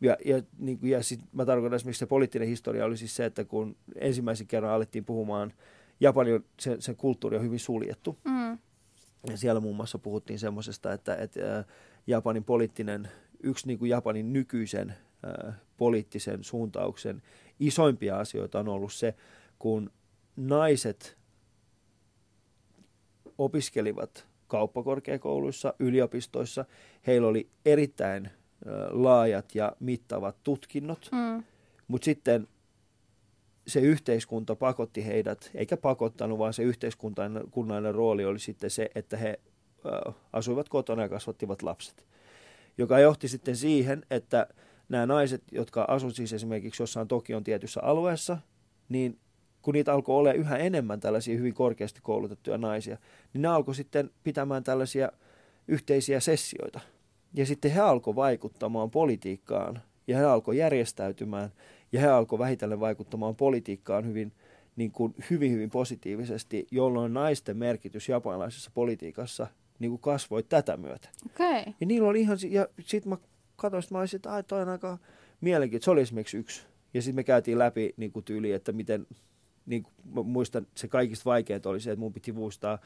Ja, ja, niin ja sit mä tarkoitan esimerkiksi se poliittinen historia oli siis se, että kun ensimmäisen kerran alettiin puhumaan, Japanin sen, sen kulttuuri on hyvin suljettu. Mm. Ja siellä muun muassa puhuttiin semmoisesta, että, että äh, Japanin poliittinen, yksi niin kuin Japanin nykyisen äh, poliittisen suuntauksen isoimpia asioita on ollut se, kun naiset opiskelivat kauppakorkeakouluissa, yliopistoissa, heillä oli erittäin laajat ja mittavat tutkinnot, Mm. mutta sitten se yhteiskunta pakotti heidät, eikä pakottanut, vaan se yhteiskunnallinen rooli oli sitten se, että he asuivat kotona ja kasvattivat lapset. Joka johti sitten siihen, että nämä naiset, jotka asuivat siis esimerkiksi jossain Tokion tietyssä alueessa, niin kun niitä alkoi olla yhä enemmän tällaisia hyvin korkeasti koulutettuja naisia, niin ne alkoi sitten pitämään tällaisia yhteisiä sessioita. Ja sitten he alkoi vaikuttamaan politiikkaan ja he alkoi järjestäytymään ja he alkoi vähitellen vaikuttamaan politiikkaan hyvin, niin kuin hyvin, hyvin positiivisesti, jolloin naisten merkitys japanilaisessa politiikassa niin kuin kasvoi tätä myötä. Okay. Ja niillä oli ihan, ja sitten mä katsoin, että mä olisin, että ai toi on aika mielenkiintoista. Se oli esimerkiksi yksi. Ja sitten me käytiin läpi niin kuin tyyli, että miten, niin kuin mä muistan, se kaikista vaikeinta oli se, että mun piti muistaa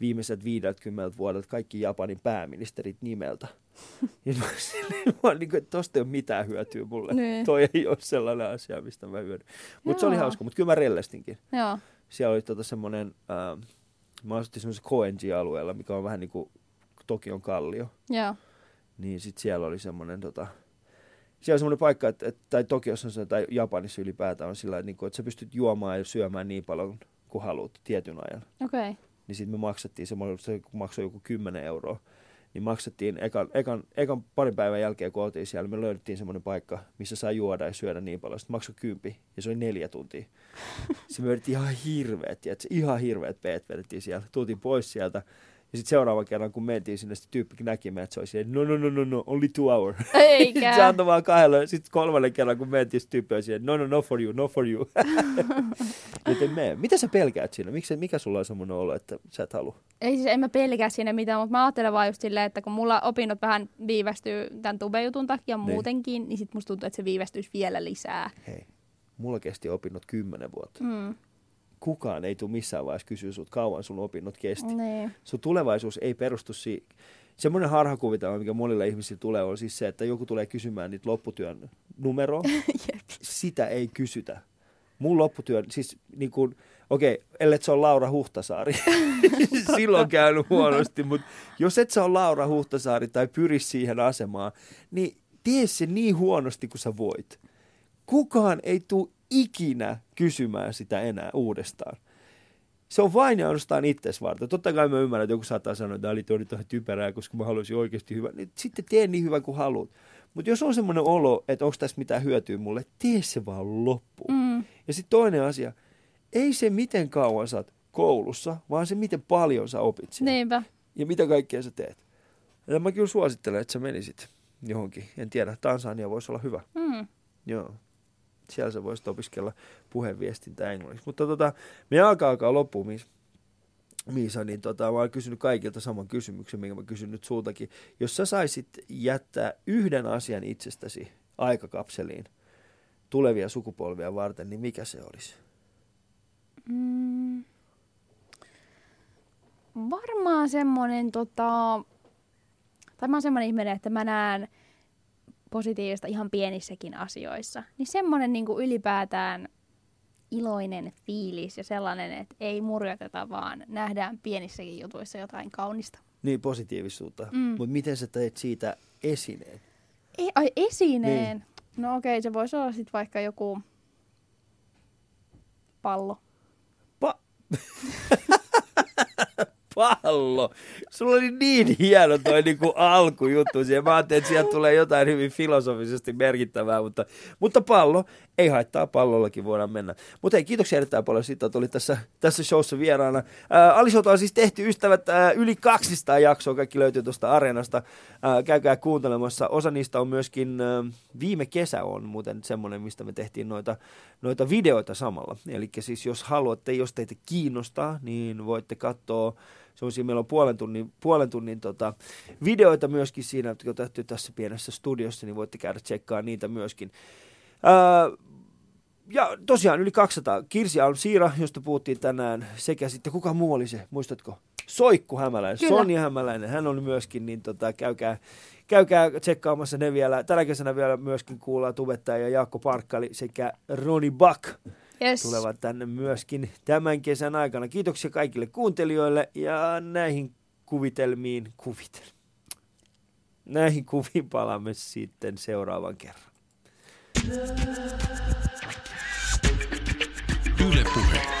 viimeiset 50 vuodelta kaikki Japanin pääministerit nimeltä. Ja mä silleen, mä niin kuin, että tosta ei ole mitään hyötyä mulle. Niin. Toi ei ole sellainen asia, mistä mä hyödyn. Mutta se oli hauska, mutta kyllä mä rellestinkin. Joo. Siellä oli tota semmoinen, äh, mä asuttiin semmoisessa Koenji-alueella, mikä on vähän niin kuin Tokion kallio Joo. niin sitten siellä oli semmoinen, tota, siellä on semmoinen paikka, että, että tai Tokiossa on se, tai Japanissa ylipäätään on sillä, että, niin kuin, että sä pystyt juomaan ja syömään niin paljon kuin haluat tietyn ajan. Okei. Okay. Niin sitten me maksettiin, se, se maksoi joku 10 euroa, niin maksettiin ekan, ekan, ekan parin päivän jälkeen, kun oltiin siellä, me löydettiin semmoinen paikka, missä saa juoda ja syödä niin paljon. Sitten maksoi kympi, ja se oli neljä tuntia. Sitten me ihan hirveät, tiedätkö, ihan hirveät peet vedettiin siellä. Tultiin pois sieltä, ja sitten seuraavan kerran, kun mentiin sinne, sitten tyyppi näki meidät, se oli silleen, no, no, no, no, no, only two hour. Eikä. Sitten se antoi vaan kahdella. Sitten kolmannen kerran, kun mentiin, sitten tyyppi oli silleen, no, no, no for you, no for you. Joten me, mitä sä pelkäät siinä? Miksi, mikä sulla on semmoinen olo, että sä et halua? Ei siis, en mä pelkää siinä mitään, mutta mä ajattelen vaan just silleen, että kun mulla opinnot vähän viivästyy tämän tubejutun takia Niin. muutenkin, niin sit musta tuntuu, että se viivästyisi vielä lisää. Hei, mulla kesti opinnot kymmenen vuotta. Mm. Kukaan ei tule missään vaiheessa kysyä sut, kauan sun opinnot kesti. Niin. Sun tulevaisuus ei perustu siihen. Semmoinen harhakuvitelma, mikä monilla ihmisillä tulee, on siis se, että joku tulee kysymään niitä lopputyön numeroa. Sitä ei kysytä. Mun lopputyön, siis niin kuin, okei, ellei se on Laura Huhtasaari, silloin käynyt huonosti, mutta jos et sä ole Laura Huhtasaari tai pyri siihen asemaan, niin tee se niin huonosti kuin sä voit. Kukaan ei tule ikinä kysymään sitä enää uudestaan. Se on vain ja ainoastaan itses varten. Totta kai mä ymmärrän, että joku saattaa sanoa, että tämä oli ihan typerää, koska mä haluaisin oikeasti hyvä. Niin sitten tee niin hyvä kuin haluat. Mutta jos on semmoinen olo, että onko tässä mitään hyötyä mulle, tee se vaan loppuun. Mm. Ja sitten toinen asia, ei se miten kauan sä oot koulussa, vaan se miten paljon sä opit siellä. Niinpä. Ja mitä kaikkea sä teet. Ja mä kyllä suosittelen, että sä menisit johonkin. En tiedä, Tansania voisi olla hyvä. Mm. Joo. Siellä sä voisit opiskella puheenviestintää englanniksi. Mutta tota, me alkaa alkaa loppuun, Miis. Miisa, niin tota, mä oon kysynyt kaikilta saman kysymyksen, minkä mä kysyn nyt sultakin. Jos sä saisit jättää yhden asian itsestäsi aikakapseliin tulevia sukupolvia varten, niin mikä se olisi? Mm. Varmaan semmonen tota... Tai mä oon semmonen ihminen, että mä näen positiivista ihan pienissäkin asioissa. Niin semmonen niinku ylipäätään iloinen fiilis ja sellainen, että ei murjoteta, vaan nähdään pienissäkin jutuissa jotain kaunista. Niin, positiivisuutta. Mm. Mutta miten sä teet siitä esineen? Ei, ai esineen. Niin. No okei, se voisi olla sitten vaikka joku pallo. Pa- pallo. Sulla oli niin hieno toi niinku alkujuttu siihen. Mä ajattelin, että sieltä tulee jotain hyvin filosofisesti merkittävää, mutta, mutta pallo, ei haittaa, pallollakin voidaan mennä. Mutta hei, kiitoksia erittäin paljon siitä, että olit tässä, tässä showssa vieraana. Ää, Alisota on siis tehty ystävät ää, yli 200 jaksoa, kaikki löytyy tuosta areenasta. Ää, käykää kuuntelemassa. Osa niistä on myöskin, ää, viime kesä on muuten semmoinen, mistä me tehtiin noita, noita videoita samalla. Eli siis jos haluatte, jos teitä kiinnostaa, niin voitte katsoa semmoisia, meillä on puolen tunnin, puolen tunnin tota, videoita myöskin siinä, jotka on tehty tässä pienessä studiossa, niin voitte käydä tsekkaa niitä myöskin. Ää, ja tosiaan yli 200. Kirsi Siira, josta puhuttiin tänään, sekä sitten kuka muu oli se, muistatko? Soikku Hämäläinen, Kyllä. Sonja Hämäläinen, hän oli myöskin, niin tota, käykää, käykää tsekkaamassa ne vielä. Tänä kesänä vielä myöskin kuullaan tubettaja ja Jaakko Parkkali sekä Roni Buck yes. tulevat tänne myöskin tämän kesän aikana. Kiitoksia kaikille kuuntelijoille ja näihin kuvitelmiin, kuvitel. Näihin kuviin palaamme sitten seuraavan kerran. Yle Puhe.